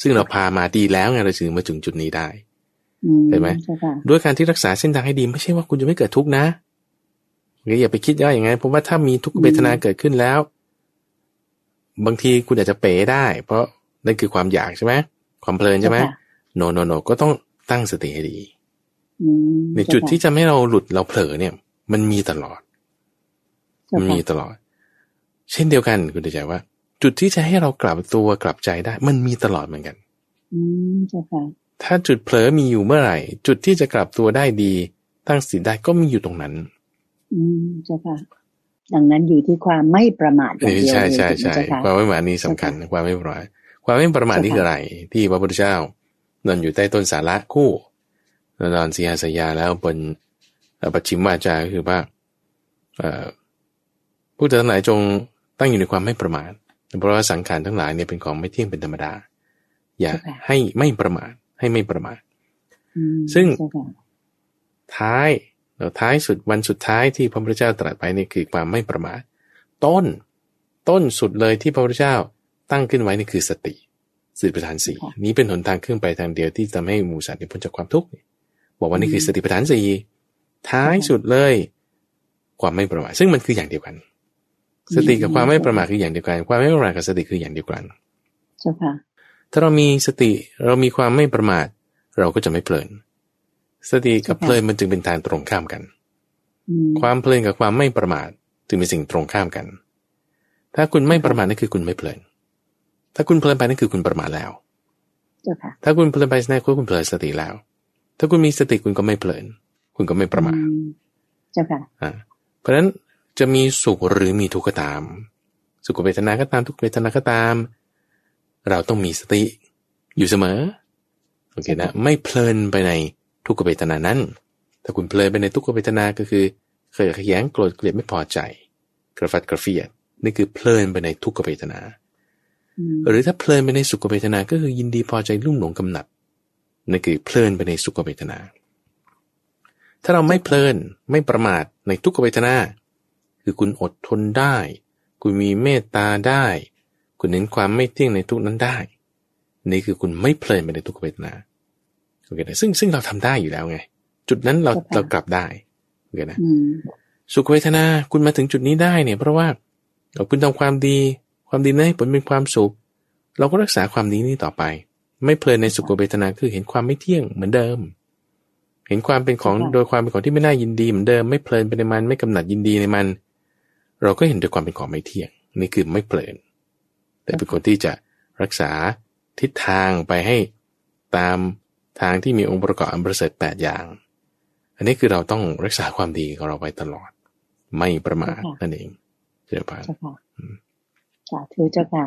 ซึ่งเราพามาดีแล้วไงเราถึงมาถึงจุดนี้ได้เห็นไหมด้วยการที่รักษาเส้นทางให้ดีไม่ใช่ว่าคุณจะไม่เกิดทุกข์นะ อย่าไปคิดว่าอย่างไงเพราะว่าถ้ามีทุกเวทนาเกิดขึ้นแล้ว บางทีคุณอาจจะเป๋ได้ เพราะนั่นคือความอยากใช่ไหมความเพลินใช่ไหมโนโนโนก็ต้องตั้งสติให้ดีในจุดที่จะไม่เราหลุดเราเผลอเนี่ย มันมีตลอด มันมีตลอด เช่นเดียวกันคุณจะใจว่า จุดที่จะให้เรากลับตัวกลับใจได้ มันมีตลอดเหมือนกัน อืมใช่ค่ะถ้าจุดเผลอมีอยู่เมื่อไหร่ จุดที่จะกลับตัวได้ดี ตั้งสติได้ก็มีอยู่ตรงนั้น อืมเจ้าค่ะ ดังนั้นอยู่ที่ความไม่ประมาทอย่างเดียวใช่ใช่ใช่ความไม่ประมาทนี้สำคัญความไม่ประมาทความไม่ประมาทนี่คืออะไร ที่พระพุทธเจ้านอนอยู่ใต้ต้นสาระคู่นอนสีหาสยาแล้วบนปัจฉิมวาจาก็คือว่าผู้ทั้งหลายจงตั้งอยู่ในความไม่ประมาทเพราะว่าสังขารทั้งหลายเนี่ยเป็นของไม่เที่ยงเป็นธรรมดา อย่าให้ไม่ประมาทให้ไม่ประมาทซึ่งท้าย เราท้ายสุดวันสุดท้ายที่พระพุทธเจ้าตรัสไปนี่คือความไม่ประมาทต้นต้นสุดเลยที่พระพุทธเจ้าตั้งขึ้นไว้นี่คือสติสติปัฏฐานสี่นี้เป็นหนทางเครื่องไปทางเดียวที่ทำให้หมู่สัตว์พ้นจากความทุกข์บอกว่านี่คือสติปัฏฐานสี่ท้ายสุดเลย ความไม่ประมาทซึ่งมันคืออย่างเดียวกัน สติกับความไม่ประมาทคืออย่างเดียวกัน ความไม่ประมาทกับสติคืออย่างเดียวกันเจ้าค่ะถ้าเรามีสติเรามีความไม่ประมาท เราก็จะไม่เพลิน สติกับเพลินมันจึงเป็นทางตรงข้ามกัน ความเพลินกับความไม่ประมาทจึงเป็นสิ่งตรงข้ามกัน ถ้าคุณไม่ประมาทนั่นคือคุณไม่เพลิน ถ้าคุณเพลินไปนั่นคือคุณประมาทแล้ว ถ้าคุณเพลินไปนั่นคือคุณเพลินสติแล้ว ถ้าคุณมีสติคุณก็ไม่เพลิน คุณก็ไม่ประมาทเจ้าค่ะเพราะฉะนั้นจะมีสุขหรือมีทุกข์ก็ตาม สุขเวทนาก็ตามทุกเวทนาก็ตาม เราต้องมีสติอยู่เสมอโอเคนะ ไม่เพลินไปใน ทุกขเวทนานั้น ถ้าคุณเพลินไปในทุกขเวทนาก็คือเคยขยงโกรธเกลียดไม่พอใจ กระฟัดกระเฟียดนี่คือเพลินไปในทุกขเวทนา หรือถ้าเพลินไปในสุขเวทนา ก็คือยินดีพอใจรุ่มหลงกำหนัดนั่นคือเพลินไปในสุขเวทนา ถ้าเราไม่เพลินไม่ประมาทในทุกขเวทนา คือคุณอดทนได้ คุณมีเมตตาได้ คุณเน้นความไม่เที่ยงในทุกนั้นได้ นี่คือคุณไม่เพลินไปในทุกเวทนาโอเคนะซึ่งซึ่งเราทำได้อยู่แล้วไง จุดนั้นเราเรากลับได้โอเคนะสุขเวทนาคุณมาถึงจุดนี้ได้เนี่ย เพราะว่าเราคุณทำความดี ความดีนั้นให้ผลเป็นความสุข เราก็รักษาความดีนี้ต่อไป ไม่เพลินในสุขเวทนาคือเห็นความไม่เที่ยงเหมือนเดิม เห็นความเป็นของโดยความเป็นของที่ไม่น่ายินดีเหมือนเดิมไม่เพลินไปในมันไม่กำหนัดยินดีในมัน เราก็เห็นโดยความเป็นของไม่เที่ยง นี่คือไม่เพลิน แต่เป็นคนที่จะรักษาทิศทางไปให้ตาม ทางที่มีองค์ประกอบอันประเสริฐแปดอย่าง อันนี้คือเราต้องรักษาความดีของเราไว้ตลอด ไม่ประมาทนั่นเองเจ้าค่ะสาธุเจ้าค่ะ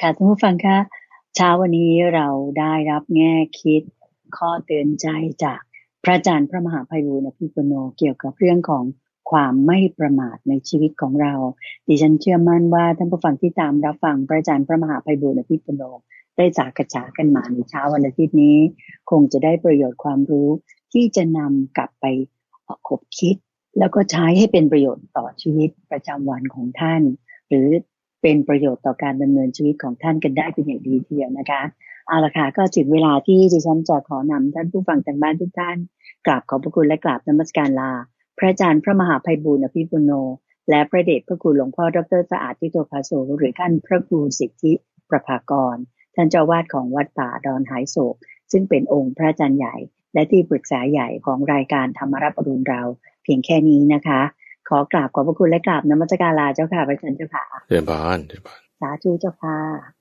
ค่ะท่านผู้ฟังคะเช้าวันนี้เราได้รับแง่คิดข้อเตือนใจจากพระอาจารย์พระมหาภัยบูรณ์อภิปุโนเกี่ยวกับเรื่องของความไม่ประมาทในชีวิตของเรา ดิฉันเชื่อมั่นว่าท่านผู้ฟังที่ตามรับฟังพระอาจารย์พระมหาภัยบุญอภิปุโน ได้จากกระจากันมาในเช้าวันอาทิตย์นี้ คงจะได้ประโยชน์ความรู้ที่จะนำกลับไปคบคิด แล้วก็ใช้ให้เป็นประโยชน์ต่อชีวิตประจำวันของท่าน หรือเป็นประโยชน์ต่อการดำเนินชีวิตของท่านกันได้เป็นอย่างดีทีเดียวนะคะเอาละค่ะก็ถึงเวลาที่ดิฉันจะขอนำท่านผู้ฟังทางบ้านทุกท่านกราบขอบพระคุณและกราบนมัสการลา พระอาจารย์พระมหาภัยบุญอภิปุโน และพระเดชพระคุณหลวงพ่อดรสะอาดทิโตภาโสหรือท่านพระครูสิทธิประภากร ท่านเจ้าวาดของวัดป่าดอนหายโศก ซึ่งเป็นองค์พระอาจารย์ใหญ่ และที่ปรึกษาใหญ่ของรายการธรรมรับปรุณเรา เพียงแค่นี้นะคะ ขอกราบขอบพระคุณและกราบนมัสการลาเจ้าค่ะพระอาจารย์เจ้าค่ะเรียนบานเรียนบานสาธุเจ้าค่ะ